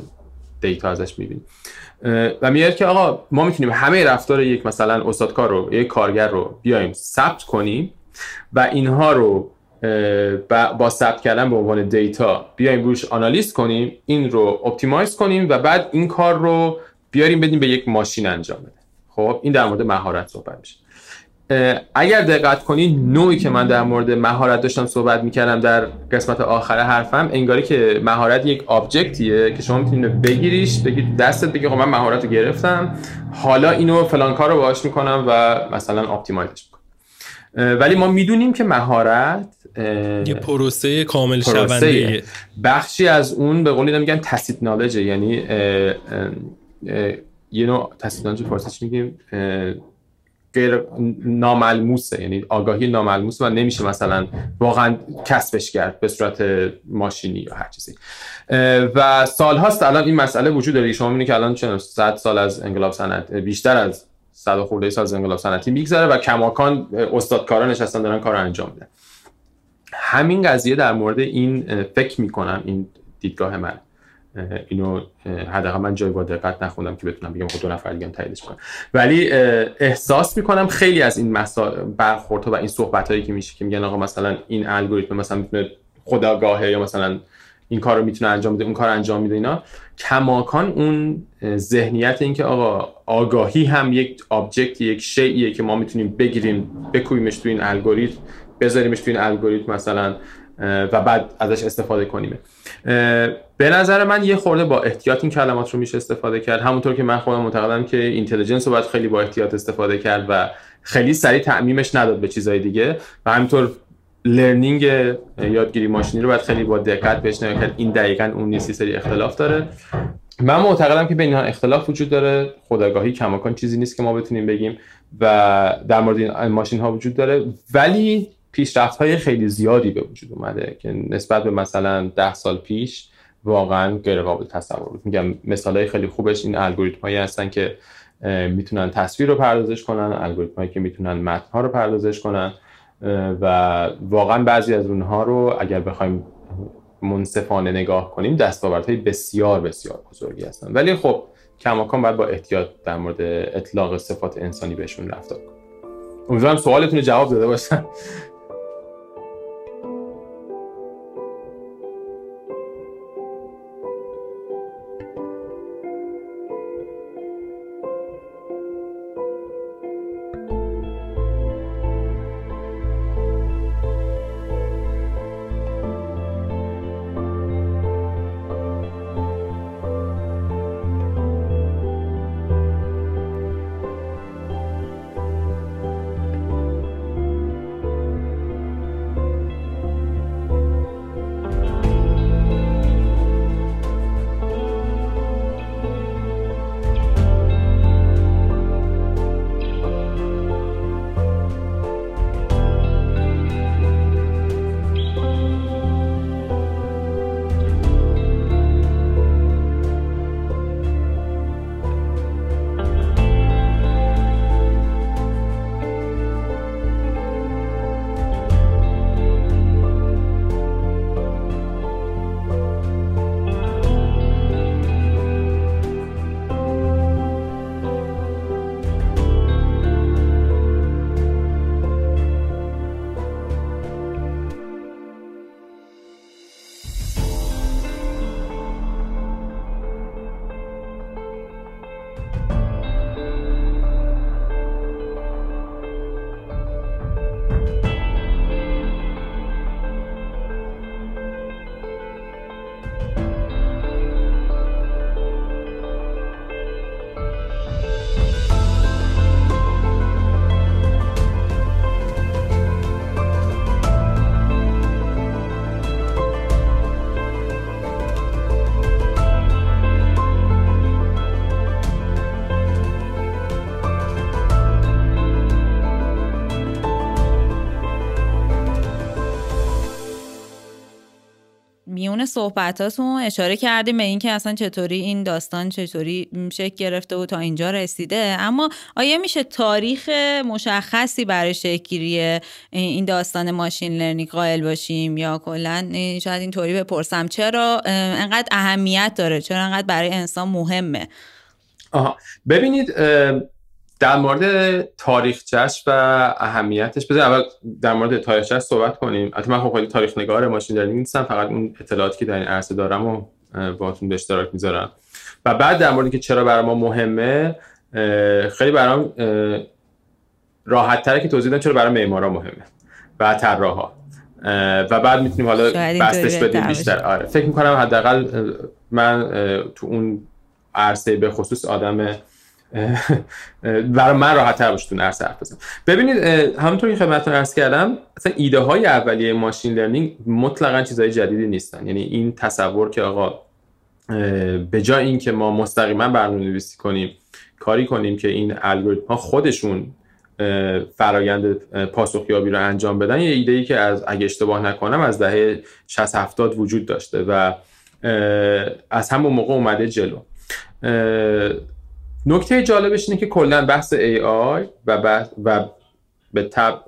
data ازش می‌بینیم. و میگه که آقا ما می‌تونیم همه رفتار یک مثلا استادکار رو یک کارگر رو بیایم ثبت کنیم و اینها رو با ثبت کردن به عنوان data بیایم روش آنالیز کنیم این رو optimize کنیم و بعد این کار رو بیاریم بدیم به یک ماشین انجام بده. خب این در مورد مهارت صحبت میشه. اگر دقت کنید نوعی که من در مورد مهارت داشتم صحبت می‌کردم در قسمت آخر حرفم انگاری که مهارت یک object یه که شما می‌تونید بگیریش بگیری دستت بگی خب من مهارت رو گرفتم حالا اینو فلان کار رو باهاش می‌کنم و مثلا آپتیمایزش می‌کنم. ولی ما می‌دونیم که مهارت یه پروسه کامل شونده. بخشی از اون به قولی میگن تسید نالجه یعنی یه نوع تسید نالج فارسیش میگیم غیر ناملموسه یعنی آگاهی ناملموس و نمیشه مثلا واقعا کسبش کرد به صورت ماشینی یا هر چیزی. و سالهاست الان این مسئله وجود داره. شما می‌بینید که الان چه 100 سال از انقلاب صنعت بیشتر از 100 خورده سال از انقلاب صنعتی میگذره و کماکان استادکارا نشستن دارن کار انجام میدن. همین قضیه در مورد این فکر می‌کنم این دیدگاه من. اینو حداقل من جای با دقت نخوندم که بتونم بگم خود خب دو نفر دیگه تاییدش کنم ولی احساس می‌کنم خیلی از این برخوردها و این صحبت هایی که میشه که میگن آقا مثلا این الگوریتم مثلا می‌تونه خودآگاهه یا مثلا این کار رو می‌تونه انجام بده اون کار انجام میده اینا کماکان اون ذهنیت این که آقا آگاهی هم یک object یک شیئیه که ما می‌تونیم بگیریم بکوبیمش تو این الگوریتم بذاریمش تو این الگوریتم مثلا. و بعد ازش استفاده کنیم به نظر من یه خورده با احتیاط این کلمات رو میشه استفاده کرد. همونطور که من خودم معتقدم که intelligence رو باید خیلی با احتیاط استفاده کرد و خیلی سریع تعمیمش نداد به چیزهای دیگه. و همینطور لرنینگ یادگیری ماشینی رو باید خیلی با دقت بهش نگاه کرد. این دقیقا اون نیستی سری اختلاف داره. من معتقدم که بین اینها اختلاف وجود داره. خداگاهی کماکان چیزی نیست که ما بتونیم بگیم و در مورد این ماشین ها وجود داره. ولی پیشرفت های خیلی زیادی به وجود اومده که نسبت به مثلا ده سال پیش واقعا غیر قابل تصور بود. میگم مثال های خیلی خوبش این الگوریتم هایی هستن که می‌تونن تصویر رو پردازش کنن الگوریتم هایی که می‌تونن متن ها رو پردازش کنن و واقعا بعضی از اونها رو اگر بخوایم منصفانه نگاه کنیم دستاوردهای بسیار بسیار بزرگی هستن. ولی خب کماکان باید با احتیاط در مورد اطلاق صفات انسانی بهشون رفتار کنیم. امیدوارم سوالتون جواب داده باشم صحبتاتون اشاره کردیم به اینکه اصلا چطوری این داستان چطوری شکل گرفته و تا اینجا رسیده. اما آیا میشه تاریخ مشخصی برای شکل این داستان ماشین لرنینگ قائل باشیم یا کلا؟ شاید اینطوری بپرسم. چرا انقدر اهمیت داره؟ چرا انقدر برای انسان مهمه؟ آها. ببینید در مورد تاریخچش و اهمیتش بذار اول در مورد تاریخچش صحبت کنیم. البته من خب خیلی تاریخ نگار ماشین لرنینگ نیستم فقط اون اطلاعاتی که در این عرصه دارم و باهاتون به اشتراک می‌ذارم. و بعد در مورد که چرا برای ما مهمه خیلی برام راحت تره که توضیح بدم چرا برای معمارا مهمه و طراحا. و بعد می‌تونیم حالا بستش بدیم بیشتر. آره فکر می‌کنم حداقل من تو اون عرصه به خصوص آدم برای من راحت تر باشه تو حرف بزنم. ببینید همونطور که خدمتتون عرض کردم اصلا ایده های اولیه ماشین لرنینگ مطلقا چیزهای جدیدی نیستن. یعنی این تصور که آقا به جای اینکه ما مستقیما برنامه نویسی کنیم کاری کنیم که این الگوریتم ها خودشون فرایند پاسخیابی رو انجام بدن یه ایده ای که از اگه اشتباه نکنم از دهه 60 70 وجود داشته و از همون موقع اومده جلو. نکته جالبش اینه که کلا بحث AI و بحث و به تب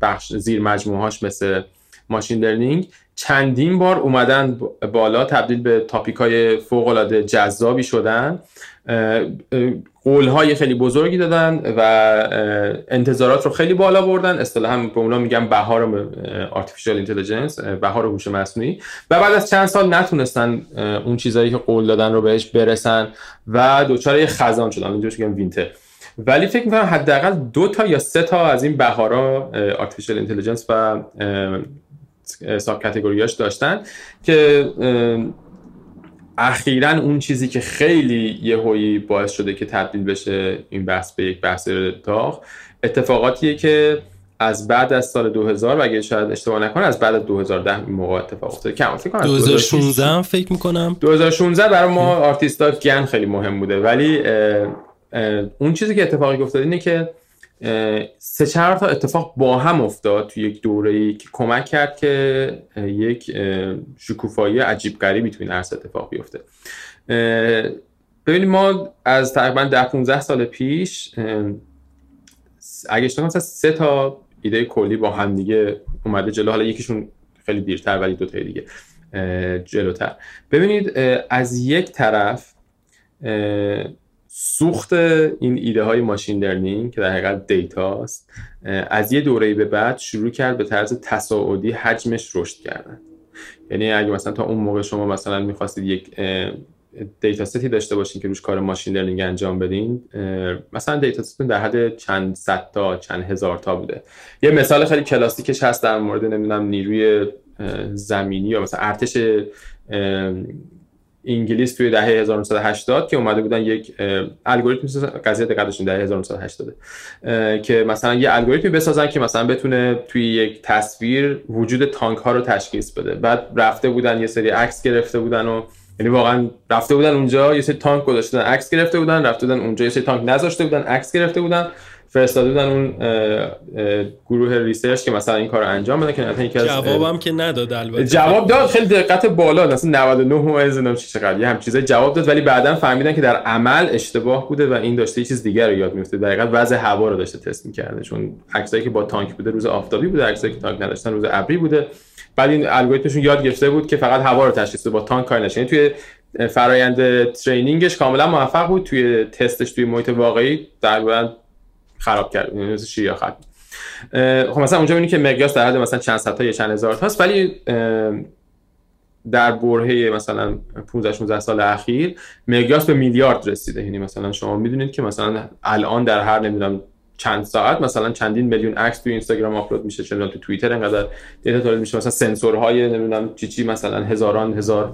بخش زیر مجموعهاش مثل ماشین لرنینگ چندین بار اومدن بالا تبدیل به تاپیک های فوق العاده جذابی شدن قول های خیلی بزرگی دادن و انتظارات رو خیلی بالا بردن. اصطلاحا به اونا میگن بهار artificial intelligence بهار هوش مصنوعی. و بعد از چند سال نتونستن اون چیزهایی که قول دادن رو بهش برسن و دچار یه خزان شدن. اینجوری میگن winter. ولی فکر می‌کنم حداقل دو تا یا سه تا از این بهارا artificial intelligence و subcategory اش داشتن که اخیرا اون چیزی که خیلی یهویی باعث شده که تبدیل بشه این بحث به یک بحث داغ اتفاقاتیه که از بعد از سال 2000 و اگه شاید اشتباه نکنه از بعد از 2010 این موقع اتفاق افتاده. کم فکر کنم 2016 هم فکر می‌کنم. 2016 برای ما آرتیستا گن خیلی مهم بوده. ولی اون چیزی که اتفاقی افتاده اینه که سه چهار تا اتفاق با هم افتاد تو یک دوره ای که کمک کرد که یک شکوفایی عجیب غریبی تو این عرصه اتفاق بیفته. ببینید ما از تقریبا 10 15 سال پیش اگه اشتباه سه تا ایده کلی با هم دیگه اومده جلو. حالا یکیشون خیلی دیرتر ولی دو تا دیگه جلوتر. ببینید از یک طرف سوخت این ایده های ماشین لرنینگ که در حقیقت دیتا است از یه دوره به بعد شروع کرد به طرز تصاعدی حجمش رشد کردن. یعنی اگه مثلا تا اون موقع شما مثلا می‌خواستید یک data set ی داشته باشین که روش کار machine learning انجام بدین مثلا data set تون در حد چند صد تا چند هزار تا بوده. یه مثال خیلی کلاسیکش هست در مورد نمی‌دونم نیروی زمینی یا مثلا ارتش انگلیس توی دهه 1980 که اومده بودن یک الگوریتم قضیه دقیقشون دهه 1980 که مثلا یه الگوریتمی بسازن که مثلا بتونه توی یک تصویر وجود تانک ها رو تشخیص بده. بعد رفته بودن یه سری عکس گرفته بودن و یعنی واقعا رفته بودن اونجا یه سری تانک گذاشته بودن عکس گرفته بودن رفته بودن اونجا یه سری تانک نذاشته بودن عکس گرفته بودن. فرستاده بودن اون گروه research که مثلا این کار انجام بده که یکی از جوابم که نداد البته. جواب داد خیلی دقت بالا مثلا 99 ممیز نمی‌دونم چی چقدر یه هم چیزای جواب داد ولی بعدا فهمیدن که در عمل اشتباه بوده و این داشته یه چیز دیگر رو یاد می‌گرفته دقیقاً وضع هوا رو داشته تست می‌کرده چون عکسایی که با تانک بوده روز آفتابی بوده عکسایی که تانک نداشتن روز ابری بوده. بعد این الگوریتمشون یاد گرفته بود که فقط هوا رو تشخیص با تانک کار نشه. یعنی توی فرایند ترینینگش کاملا موفق بود توی تستش توی محیط واقعی در خراب کرد. یعنی مثل شیر ختم خب مثلا اونجا می‌بینی که مقیاس در حد مثلا چند صد تا یا چند هزار تاست ولی در برهه مثلا 15 16 سال اخیر مقیاس به میلیارد رسیده. یعنی مثلا شما می‌دونید که مثلا الان در هر نمی‌دونم چند ساعت مثلا چندین میلیون عکس تو اینستاگرام آپلود میشه چه تو توییتر انقدر data تولید میشه مثلا سنسورهای نمی‌دونم چی چی مثلا هزاران هزار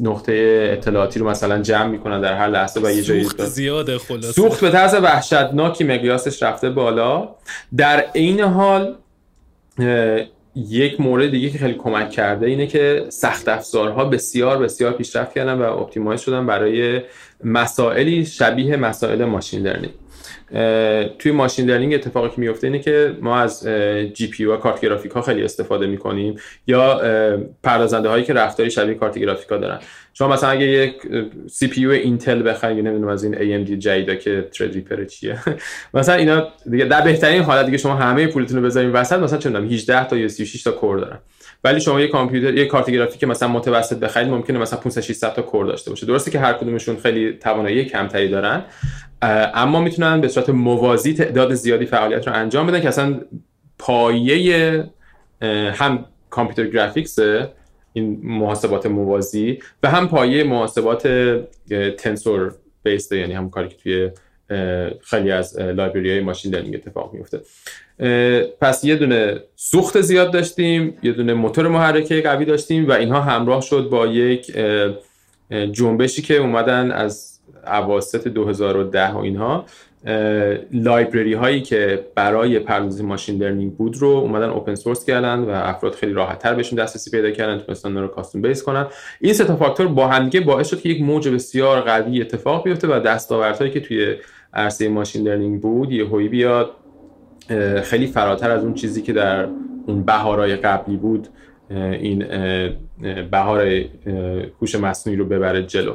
نقطه اطلاعاتی رو مثلا جمع می‌کنن در هر لحظه و یه جایی سوخت زیاده خلاص سوخت به طرز وحشتناکی مقیاسش رفته بالا. در عین حال یک مورد دیگه که خیلی کمک کرده اینه که سخت افزارها بسیار بسیار پیشرفت کردن و optimize شدن برای مسائلی شبیه مسائل machine learning توی machine learning اتفاقی که میفته اینه که ما از GPU و کارت گرافیک ها خیلی استفاده می‌کنیم یا پردازنده هایی که رفتاری شبیه کارت گرافیک ها دارن. شما مثلا اگه یک CPU اینتل بخرید نمی‌دونم از این AMD جدیدا که Threadripper چیه. مثلا اینا دیگه در بهترین حالت دیگه شما همه پولتون رو بذارین وسط مثلا چه 18 تا یا 36 تا core دارن. ولی شما یه کامپیوتر یه کارت گرافیک مثلا متوسط بخرید ممکنه مثلا 500 600 تا core داشته باشه. درسته که هر کدومشون خیلی توانایی کمتری دارن اما می‌تونن به صورت موازی تعداد زیادی فعالیت رو انجام بدن که اصلا پایه هم کامپیوتر گرافیکس این محاسبات موازی و هم پایه محاسبات تنسور بیسته یعنی هم کاری که توی خیلی از لایبرری های ماشین لرنینگ اتفاق میفته. پس یه دونه سوخت زیاد داشتیم یه دونه موتور محرکه قوی داشتیم و اینها همراه شد با یک جنبشی که اومدن از اواسط 2010 و اینها library هایی که برای پردازش machine learning بود رو اومدن open source کردن و افراد خیلی راحت تر بهشون دسترسی پیدا کردن تونستن رو customize کنن. این سه تا فاکتور با همدیگه باعث شد که یک موج بسیار قوی اتفاق بیفته و دستاوردهایی که توی عرصه machine learning بود یهویی بیاد. خیلی فراتر از اون چیزی که در اون بهارای قبلی بود. این بهار هوش مصنوعی رو ببره جلو.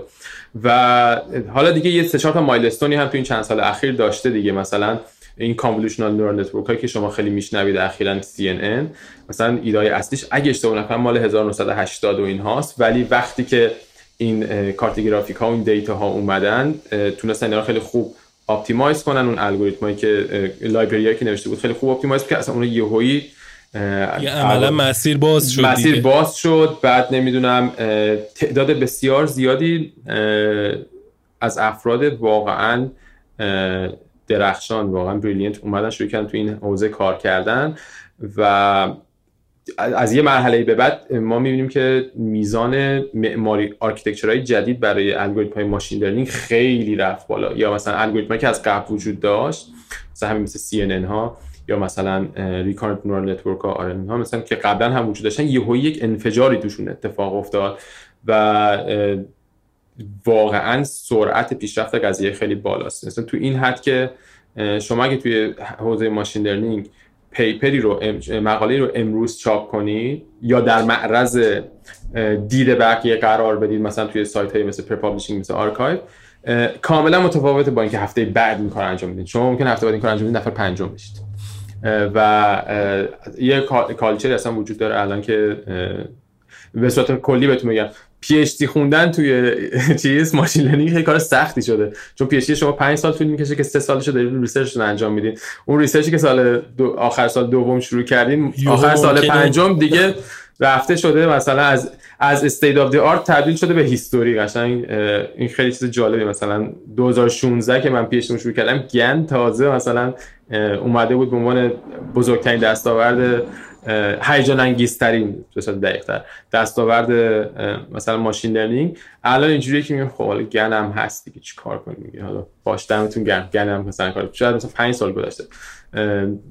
و حالا دیگه یه سه چهار تا milestone ی هم تو این چند سال اخیر داشته دیگه. مثلا این convolutional neural network هایی که شما خیلی میشنوید اخیرا CNN مثلا ایده‌ی اصلیش اگه اشتباه نکنم مال 1980 و این هاست. ولی وقتی که این کارت گرافیک ها و این data ها اومدن تونستن اینا خیلی خوب optimize کنن. اون الگوریتمایی که library که نوشته بود خیلی خوب optimize که اصلا اون یهویی یه عملا مسیر باز شد مسیر باز شد. بعد نمی‌دونم تعداد بسیار زیادی از افراد واقعا درخشان واقعا brilliant اومدن شروع کردن تو این حوزه کار کردن. و از یه مرحله به بعد ما می‌بینیم که میزان معماری های جدید برای الگوریتم های machine learning خیلی رفت بالا. یا مثلا الگوریتم که از قبل وجود داشت مثلا همین مثل CNN ها یا مثلا recurrent neural network ها RNN ها مثلا که قبلا هم وجود داشتن یهو یک انفجاری توشون اتفاق افتاد و واقعا سرعت پیشرفت قضیه خیلی بالاست. مثلا تو این حد که شما اگه توی حوزه machine learning paper ی رو مقاله رو امروز چاپ کنید یا در معرض دید بقیه قرار بدید مثلا توی سایت های مثل pre-publishing مثل آرکایو کاملا متفاوته با اینکه هفته بعد این کار انجام بدید شما ممکن هفته بعد این کار انجام بدید نفر پنجم بشید. و یه culture ی اصلا وجود داره الان که به صورت کلی بهتون میگم. PhD خوندن توی چیز machine learning خیلی کار سختی شده. چون PhD شما 5 سال طول می‌کشه که 3 سالشو دارید research رو انجام میدین. اون research ی که سال دو آخر سال دوم شروع کردین آخر سال پنجم دیگه رفته شده مثلا از از state of the art تبدیل شده به history قشنگ این خیلی چیز جالبی مثلا 2016 که من PhD شروع کردم GAN تازه مثلا اومده بود به عنوان بزرگترین دستاورد هیجان انگیزترین به دقیق‌تر دستاورد مثلا machine learning الان اینجوریه که میگم خب حالا GAN هم هست دیگه چیکار کنیم؟ میگه حالا باش گرم. GAN هم مثلا کار شاید مثلا 5 سال گذشته.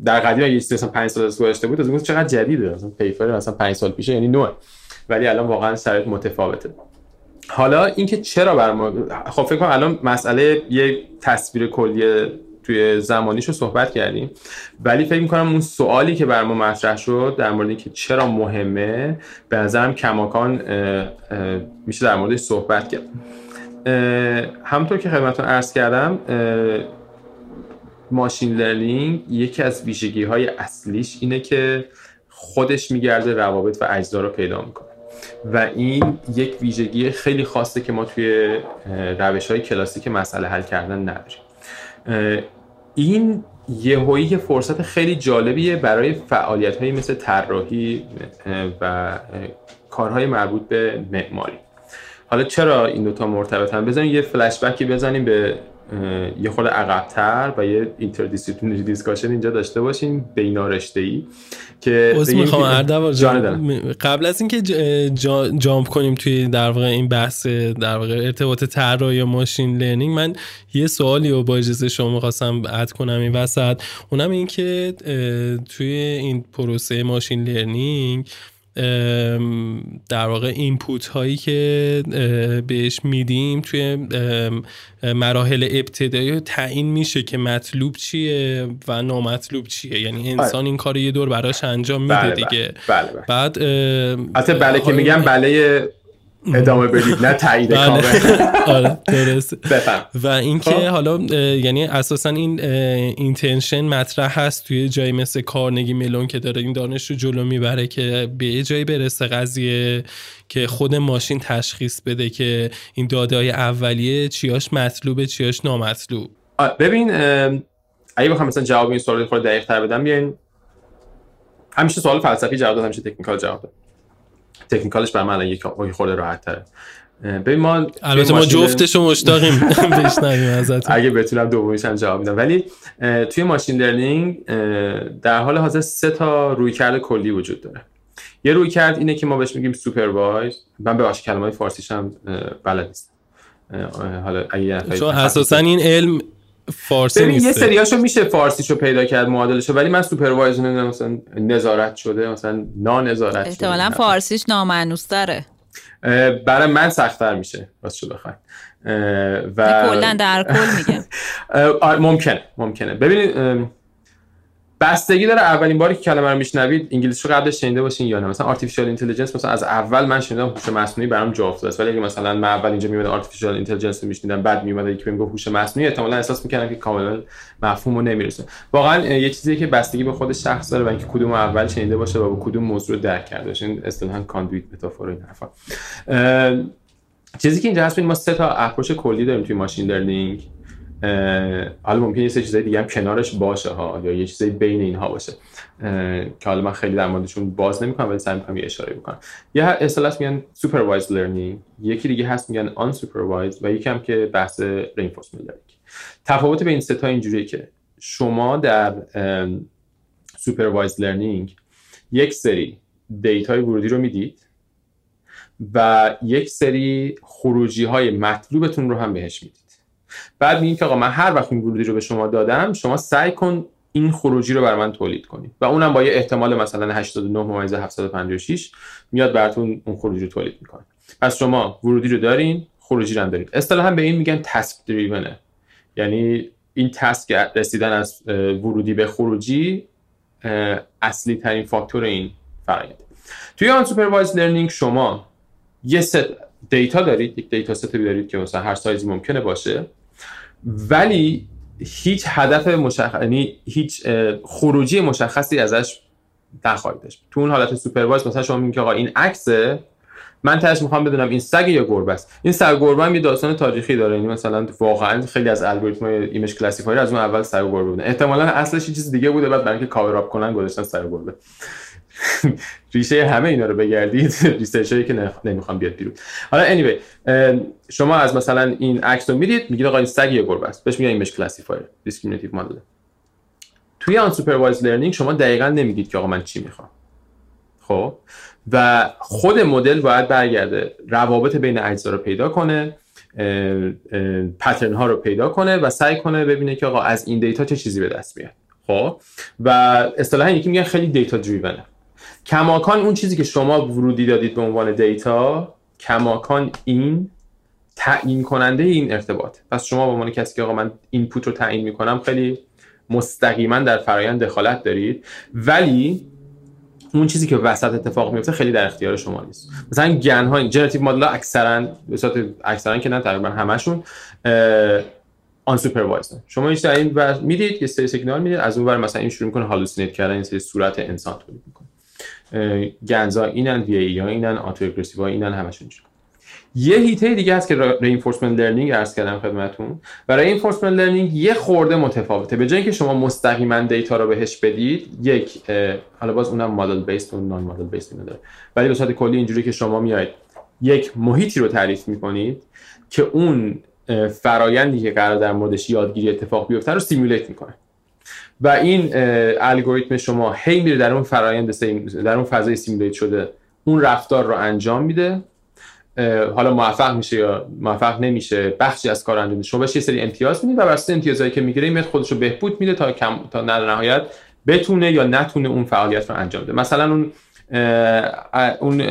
در قدیم اگه مثلا 5 سال گذشته بود از اون چقدر جدیده؟ مثلا paper مثلا 5 سال پیشه یعنی نوع ولی الان واقعا شرایط متفاوته. حالا اینکه چرا بر ما خب فکر کنم الان مسئله یه تصویر کلی توی زمانیش رو صحبت کردیم. ولی فکر می‌کنم اون سوالی که بر ما مطرح شد در مورد که چرا مهمه به نظرم کماکان میشه در موردش صحبت کرد. همونطور که خدمتتون عرض کردم ماشین لرنینگ یکی از ویژگی های اصلیش اینه که خودش میگرده روابط و اجزا رو پیدا می‌کنه. و این یک ویژگی خیلی خاصه که ما توی روش های کلاسیک مسئله حل کردن نداریم. این یهویی فرصت خیلی جالبیه برای فعالیت هایی مثل طراحی و کارهای مربوط به معماری. حالا چرا این دوتا مرتبطن؟ بزنیم یه فلش بکی بزنیم به یه خورده عقبتر و یه interdisciplinary discussion اینجا داشته باشیم بینا رشته ای که می‌خوام قبل از اینکه جا jump کنیم توی در واقع این بحث در واقع ارتباط طراحی با machine learning من یه سوالی رو با اجازه شما خواستم add کنم این وسط. اونم این که توی این پروسه machine learning در واقع input هایی که بهش میدیم توی مراحل ابتدایی تعیین میشه که مطلوب چیه و نامطلوب چیه. یعنی انسان این کار یه دور براش انجام میده بله دیگه. بله بله. بعد البته بله که میگم بله ادامه بدید نه تایید بله. کامل. آره و اینکه خب. حالا یعنی اساسا این اینتنشن مطرح هست توی جایی مثل کارنگی ملون که داره این دانش رو جلو می‌بره که به جایی برسه قضیه که خود ماشین تشخیص بده که این داده های اولیه چیاش مطلوبه چیاش نامطلوب. ببین اگه بخوام مثلا جواب این سوال خود دقیق تر بدم بیاین. همیشه سوال فلسفی جواب دادم همیشه technical جواب دادم. technical ش برای من یک خورده راحت تره ببین ما البته ما جفتش مشتاقیم. بشنویم ازت اگه بتونم دومیش هم جواب میدم. ولی توی machine learning در حال حاضر سه تا رویکرد کلی وجود داره. یه رویکرد اینه که ما بهش میگیم supervised من به کلمه فارسیش هم بلد نیستم. حالا اگه چون اساسا این علم فارسی نیست یه سریاشو میشه فارسیشو پیدا کرد معادلشو ولی من supervised نمی‌دونم مثلا نظارت شده مثلا نانظارت شده احتمالاً فارسیش نامأنوس داره برای من سختتر میشه راستش بخواید و کلا در کل میگم آره، ممکنه ممکنه. ببینید بستگی داره اولین باری که کلمه رو میشنوید انگلیسی رو قبلش شنیده باشین یا نه. مثلا artificial intelligence مثلا از اول من شنیدم هوش مصنوعی برام جا افتاد ولی اگه مثلا من اول اینجا میومد artificial intelligence رو میشنیدم بعد میومد یکی بهم گفت هوش مصنوعی احتمالاً احساس می‌کردم که کاملا مفهومو نمی‌رسه. واقعا یه چیزی که بستگی به خود شخص داره و اینکه کدوم اول شنیده باشه و با کدوم موضوع رو درک کرده باشه. این اصطلاحاً conduit metaphor این حرفا. چیزی که اینجا هست ما سه تا approach کلی داریم توی machine learning حالا ممکنه یه چیزای دیگه هم کنارش باشه ها یا یه چیزای بین اینها باشه. که حالا من خیلی در موردشون باز نمی‌کنم ولی سعی می‌کنم یه اشاره بکنم. یه اصطلاح میگن supervised learning یکی دیگه هست میگن unsupervised و یکی هم که بحث reinforcement learning. تفاوت بین سه تا اینجوریه که شما در supervised learning یک سری دیتای ورودی رو می‌دید و یک سری خروجی های مطلوبتون رو هم بهش می‌دید. بعد میگین که آقا من هر وقت این ورودی رو به شما دادم شما سعی کن این خروجی رو بر من تولید کنید. و اونم با یه احتمال مثلا 89 ممیز 756 میاد براتون اون خروجی رو تولید می‌کنه. پس شما ورودی رو دارین خروجی رو هم دارید. اصطلاحا به این میگن task driven ه یعنی این task رسیدن از ورودی به خروجی اصلی ترین فاکتور این فرآیند توی unsupervised learning شما یه set data دارید یک dataset دارید که مثلا هر سایزی ممکنه باشه. ولی هیچ هدف مشخص یعنی هیچ خروجی مشخصی ازش نخواهید داشت تو اون حالت supervised مثلا شما میگین که آقا این عکسه من تهش می‌خوام بدونم این سگ یا گربه است. این سگ گربه هم یه داستان تاریخی داره. یعنی مثلا واقعا خیلی از الگوریتم image classifier از اون اول سگ گربه بودن. احتمالا اصلش چیز دیگه بوده بعد برای اینکه cover up کنن گذاشتن سگ گربه. ریشه همه اینا رو بگردید. research هایی که نمی‌خوام بیاد بیرون. حالا anyway شما از مثلا این عکس رو می‌دید میگید آقا این سگ یا گربه است. بهش میگن image classifier discriminative model توی unsupervised learning شما دقیقا نمیگید که آقا من چی می‌خوام. خب؟ و خود مدل باید برگرده روابط بین اجزا رو پیدا کنه pattern ها رو پیدا کنه و سعی کنه ببینه که آقا از این data چه چیزی به دست میاد. خب؟ و اصطلاحا یکی میگن خیلی data driven ه کماکان اون چیزی که شما ورودی دادید به عنوان data کماکان این تعیین کننده این ارتباط. پس شما به عنوان کسی که آقا من input رو تعیین می‌کنم خیلی مستقیما در فرایند دخالت دارید. ولی اون چیزی که وسط اتفاق میفته خیلی در اختیار شما نیست. مثلا GAN ها generative model ها اکثرا به صورت اکثرا که نه تقریبا همشون unsupervised شما این این می‌دید یه سری سیگنال می‌دید از اون ور مثلا این شروع می‌کنه hallucinate کردن این سری صورت انسان تولید می‌کنه. GAN ها اینن VAE ها اینن auto ها اینن همشون یه هیته دیگه هست که reinforcement learning عرض کردم خدمتتون. و reinforcement learning یه خورده متفاوته. به جای اینکه شما مستقیما data رو بهش بدید یک حالا باز اونم model-based و non model-based داره. ولی به صورت کلی اینجوری که شما میاید یک محیطی رو تعریف می‌کنید که اون فرایندی که قراره در موردش یادگیری اتفاق بیفته رو simulate می‌کنه. و این الگوریتم شما هی میره در اون فرایند در اون فضای simulate شده اون رفتار رو انجام میده. حالا موفق میشه یا موفق نمیشه بخشی از کار انجام شما بهش یه سری امتیاز می‌دید و واسه امتیازایی که می‌گیره میاد خودش رو بهبود میده تا کم تا نهایت بتونه یا نتونه اون فعالیت رو انجام بده. مثلا اون اون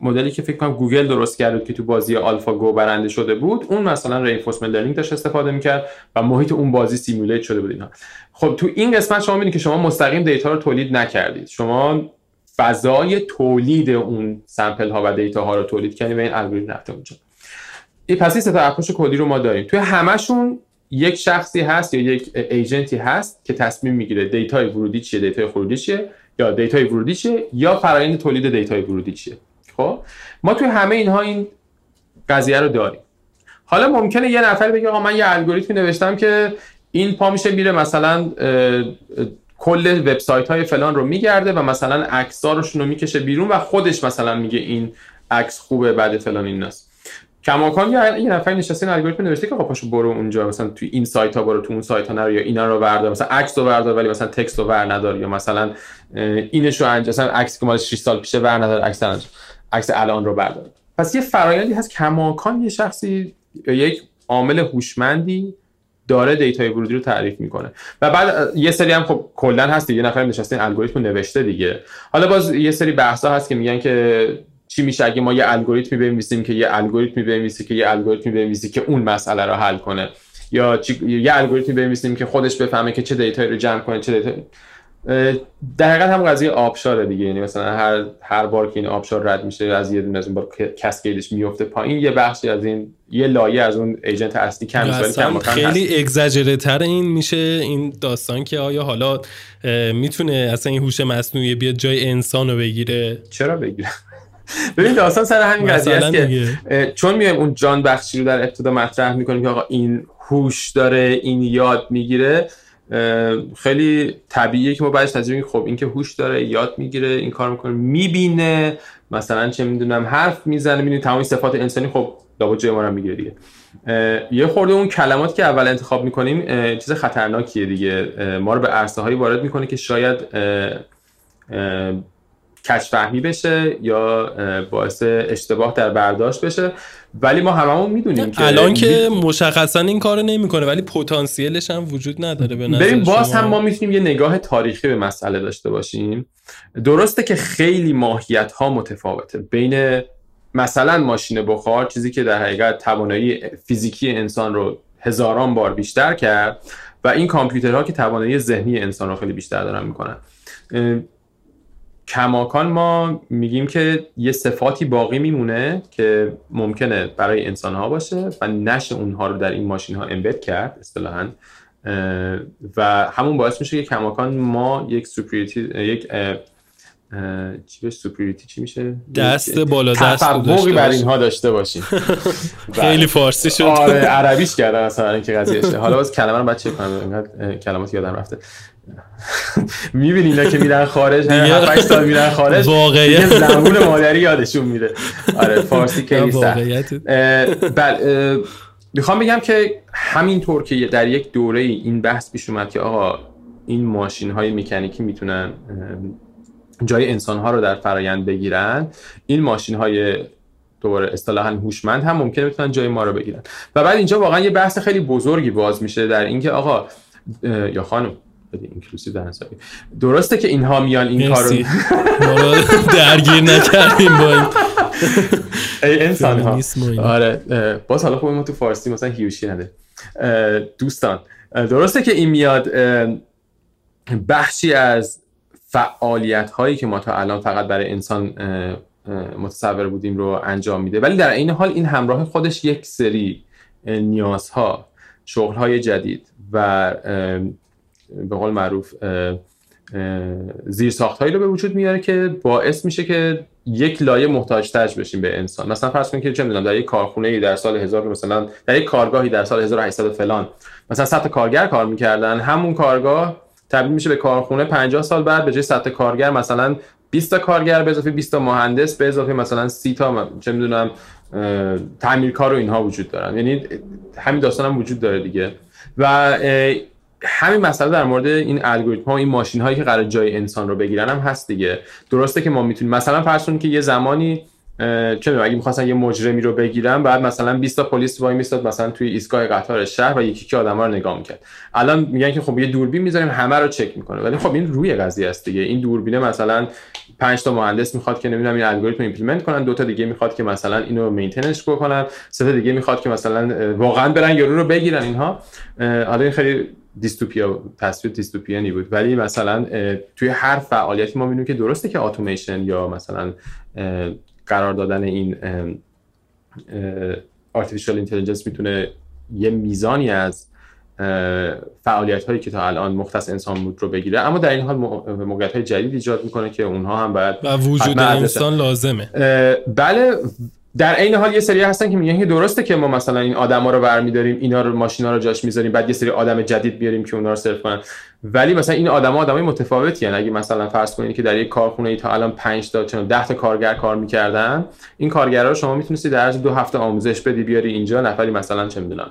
مدلی که فکر کنم گوگل درست کرده که تو بازی آلفا گو برنده شده بود اون مثلا reinforcement learning داشت استفاده می‌کرد و محیط اون بازی simulate شده بود اینا. خب تو این قسمت شما می‌بینید که شما مستقیم data رو تولید نکردید. شما فضای تولید اون sample ها و data ها رو تولید کردیم و این الگوریتم رفته اونجا. این پس این approach کلی رو ما داریم. توی همشون یک شخصی هست یا یک agent ی هست که تصمیم می‌گیره data ی ورودی چیه data ی خروجی چیه؟ یا data ی ورودی چیه یا فرآیند تولید data ی ورودی چیه؟ خب؟ ما توی همه اینها این قضیه رو داریم. حالا ممکنه یه نفر بگه آقا من یه الگوریتمی نوشتم که این پا میشه میره مثلا کل وبسایت های فلان رو میگرده و مثلا عکسارشون رو می‌کشه بیرون و خودش مثلا میگه این عکس خوبه بعد فلان این کماکان یه یه نفر نشسته این الگوریتم نوشته که پاشو برو اونجا مثلا تو این سایت ها برو تو اون سایت ها نرو یا اینا رو بردار. مثلا عکس رو بردار ولی مثلا تکست رو ور ندار یا مثلا اینش رو انجام مثلا عکس که مال 6 سال پیشه ور ندار عکس عکس الان رو بردار. پس یه فرآیندی هست کماکان یه شخصی یا یک عامل هوشمندی داره data ی ورودی رو تعریف می‌کنه. و بعد یه سری هم خب کلا هست یه نفر نشسته این الگوریتم نوشته دیگه. حالا باز یه سری بحثا هست که میگن که چی میشه اگه ما یه الگوریتمی بنویسیم که یه الگوریتمی بنویسی که یه الگوریتمی بنویسی که اون مسئله رو حل کنه؟ یا یه الگوریتمی بنویسیم که خودش بفهمه که چه data یی رو جمع کنه چه data یی در حقیقت هم قضیه آبشاره دیگه. یعنی مثلا هر هر بار که این آبشار رد میشه از یه دونه از اون بار cascade ش میفته پایین یه بخشی از این یه لایه از اون agent اصلی کم میشه خیلی اگزاجره تر این میشه این داستان که آیا حالا می‌تونه اصلا این هوش مصنوعی بیاد جای انسان رو بگیره؟ چرا بگیره؟ ببین داستان سر همین قضیه است که چون میایم اون جان بخشی رو در ابتدا مطرح می‌کنیم که آقا این هوش داره این یاد می‌گیره خیلی طبیعیه که ما بعدش تجربه خب این که هوش داره یاد می‌گیره این کار می‌کنه می‌بینه مثلا چه می‌دونم حرف می‌زنه می‌بینی تمام صفات انسانی خب لابد جای ما رو می‌گیره دیگه. یه خورده اون کلمات که اول انتخاب می‌کنیم چیز خطرناکیه دیگه. ما رو به عرصه هایی وارد می‌کنه که شاید کچفهمی بشه یا باعث اشتباه در برداشت بشه. ولی ما هممون می‌دونیم که الان که مشخصا این کارو نمی‌کنه ولی پتانسیلش هم وجود نداره به نظر باز هم ما می‌تونیم یه نگاه تاریخی به مسئله داشته باشیم. درسته که خیلی ماهیت ها متفاوته. بین مثلا ماشین بخار چیزی که در حقیقت توانایی فیزیکی انسان رو هزاران بار بیشتر کرد و این کامپیوترها که توانایی ذهنی انسان رو خیلی بیشتر دارن می‌کنن. کماکان ما میگیم که یه صفاتی باقی میمونه که ممکنه برای انسان ها باشه و نشه اونها رو در این ماشین ها امبد کرد اصطلاحا. و همون باعث میشه که کماکان ما یک سوپریتی یک چی بهش سوپریتی چی میشه؟ دست بالا دست تفوقی بر اینها داشته باشیم. خیلی فارسی شد. آره عربیش کردم اصلا اینکه قضیه حالا باز کلمه رو بعد چک کنم کلمات یادم رفته. می‌بینی اینا که میرن خارج؟ 8 سال میرن خارج. واقعیت. زبون مادری یادشون میره. آره فارسی خیلی سخت. بله می‌خوام بگم که همینطور که در یک دوره این بحث پیش اومد که آقا این ماشین های مکانیکی می‌تونن جای انسان ها رو در فرایند بگیرن این ماشین های دوباره اصطلاحا هوشمند هم ممکنه بتونن جای ما رو بگیرن. و بعد اینجا واقعا یه بحث خیلی بزرگی باز میشه در اینکه آقا یا خانم اینکلوسیو در درسته که اینها میان این کارو درگیر نکردیم با این. ای انسان ها آره باز حالا خوب ما تو فارسی مثلا هیوشی نده. دوستان درسته که این میاد بخشی از فعالیت هایی که ما تا الان فقط برای انسان متصور بودیم رو انجام میده. ولی در این حال این همراه خودش یک سری نیازها شغل های جدید و به قول معروف زیر ساخت هایی رو به وجود میاره که باعث میشه که یک لایه محتاج تج بشیم به انسان. مثلا فرض کنید که چه می‌دونم در یک کارخونه ای در سال 1000 مثلا در یک کارگاهی در سال 1800 فلان مثلا 100 کارگر کار می‌کردن همون کارگاه تبدیل میشه به کارخونه 50 سال بعد به جای 100 کارگر مثلا 20 تا کارگر به اضافه 20 تا مهندس به اضافه مثلا 30 تا چه می‌دونم تعمیرکار و اینها وجود دارن. یعنی همین داستان هم وجود داره دیگه. و همین مسئله در مورد این الگوریتم ها این ماشین هایی که قرار جای انسان رو بگیرن هم هست دیگه. درسته که ما می‌تونیم مثلا فرض که یه زمانی چه اگه می‌خواستن یه مجرمی رو بگیرن بعد مثلا 20 تا پلیس وای میستاد مثلا توی ایستگاه قطار شهر و یکی که آدما رو نگاه می‌کرد. الان میگن که خب یه دوربین می‌ذاریم همه رو چک می‌کنه. ولی خب این روی قضیه است دیگه. این دوربینه مثلا 5 تا مهندس می‌خواد که نمی‌دونم این الگوریتم implement کنن دو تا دیگه می‌خواد که مثلا اینو maintenance بکنن سه تا دیگه می‌خواد که مثلا واقعا برن یارو رو بگیرن اینها. حالا این خیلی dystopia تصویر dystopian ی بود. ولی مثلا توی هر فعالیتی ما می‌بینیم که درسته که اتوماسیون یا مثلا قرار دادن این artificial intelligence می‌تونه یه میزانی از فعالیت هایی که تا الان مختص انسان بود رو بگیره. اما در این حال موقعیت های جدید ایجاد می‌کنه که اونها هم باید و وجود انسان لازمه. بله در عین حال یه سری هستن که میگن که درسته که ما مثلا این آدما رو برمیداریم اینا رو ماشینا رو جاش می‌ذاریم بعد یه سری آدم جدید بیاریم که اونا رو صرف کنن. ولی مثلا این آدما آدمای متفاوتی هن. اگه مثلا فرض کنید که در یک کارخونه ای تا الان 5 تا چون 10 تا کارگر کار می‌کردن این کارگرا رو شما می‌تونستید در عرض دو هفته آموزش بدی بیاری اینجا نفری مثلا چه می‌دونم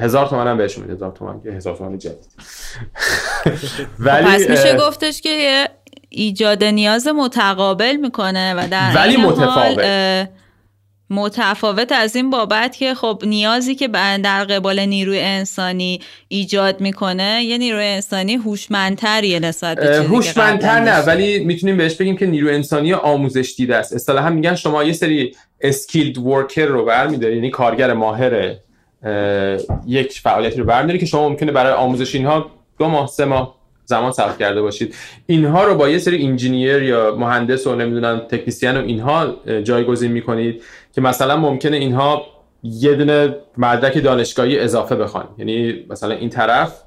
هزار تومن هم بهشون هزار تومن که هزار تومن جدید. ولی پس میشه گفتش که ایجاد نیاز متقابل می‌کنه و در ولی متفاوت. متفاوت از این بابت که خب نیازی که در قبال نیروی انسانی ایجاد می‌کنه یه نیروی انسانی هوشمندتریه نسبت به هوشمندتر نه ولی می‌تونیم بهش بگیم که نیروی انسانی آموزش دیده است. اصطلاحا میگن شما یه سری skilled worker رو برمیداری یعنی کارگر ماهر یک فعالیتی رو برمیداری که شما ممکنه برای آموزش اینها دو ماه سه ماه زمان صرف کرده باشید. اینها رو با یه سری engineer یا مهندس و نمی‌دونم تکنیسیان و اینها جایگزین می‌کنید که مثلا ممکنه اینها یه دونه مدرک دانشگاهی اضافه بخوان. یعنی مثلا این طرف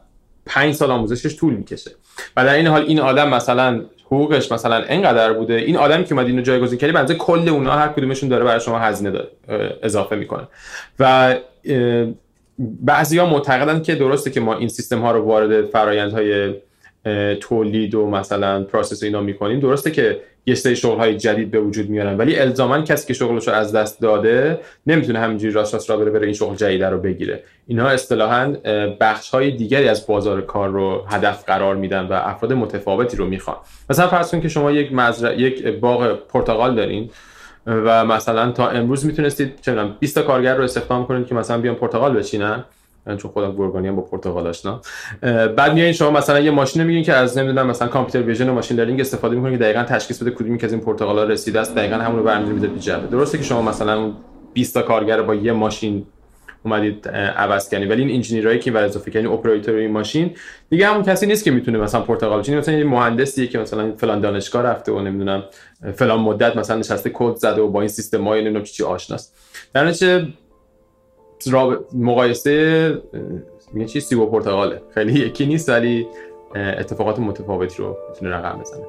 پنج سال آموزشش طول می‌کشه. و در این حال این آدم مثلا حقوقش مثلا انقدر بوده. این آدمی که اومد اینو جایگزین کردی بنظر کل اونها هر کدومشون داره برای شما هزینه داره اضافه می‌کنه. و بعضی ها معتقدن که درسته که ما این سیستم ها رو وارد فرایندهای تولید و مثلا process اینا می‌کنیم. درسته که یه سری شغل های جدید به وجود میارن ولی الزاما کسی که شغلش رو از دست داده نمی‌تونه همینجوری راست راست را بره بره این شغل جدید رو بگیره. اینها اصطلاحا بخش های دیگری از بازار کار رو هدف قرار میدن و افراد متفاوتی رو می‌خوان. مثلا فرض کنید که شما یک مزرعه یک باغ پرتقال دارین و مثلا تا امروز می‌تونستید چه 20 تا کارگر رو استخدام کنید که مثلا بیان پرتقال بچینن. چون خودم گورگانی هم با پرتغال آشنا. بعد میایین شما مثلا یه ماشین میگین که از نمی‌دونم مثلا کامپیوتر ویژن و ماشین لرنینگ استفاده می‌کنین که دقیقاً تشخیص بده کدومی که از این پرتغالا رسیده است دقیقاً همون رو برمی‌دارید می‌ذارید تو جعبه. درسته که شما مثلا 20 تا کارگر با یه ماشین اومدید عوض کنی ولی این انجینیرایی که بر اضافه کنی اپراتور این ماشین دیگه همون کسی نیست که می‌تونه مثلا پرتغال بچینه مثلا یه مهندسیه که مثلا فلان دانشگاه رفته و نمی‌دونم فلان مدت مثلا نشسته کد زده و با این سیستم های نمی‌دونم چی آشناست. در مقایسه میگه چی سیب و پرتقاله خیلی یکی نیست ولی اتفاقات متفاوتی رو می‌تونه رقم بزنه.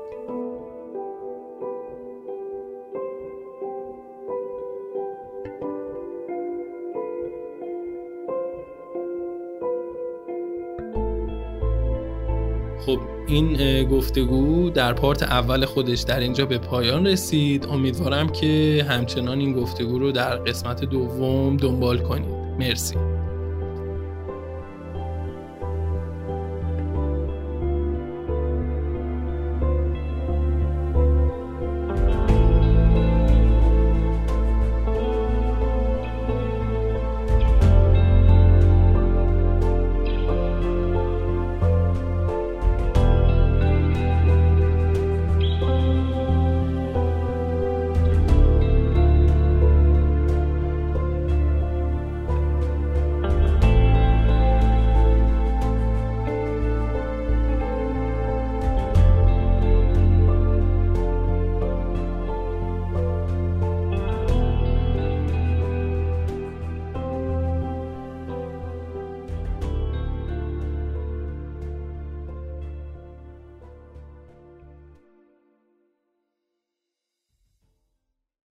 خب این گفتگو در پارت اول خودش در اینجا به پایان رسید. امیدوارم که همچنان این گفتگو رو در قسمت دوم دنبال کنید. مرسی.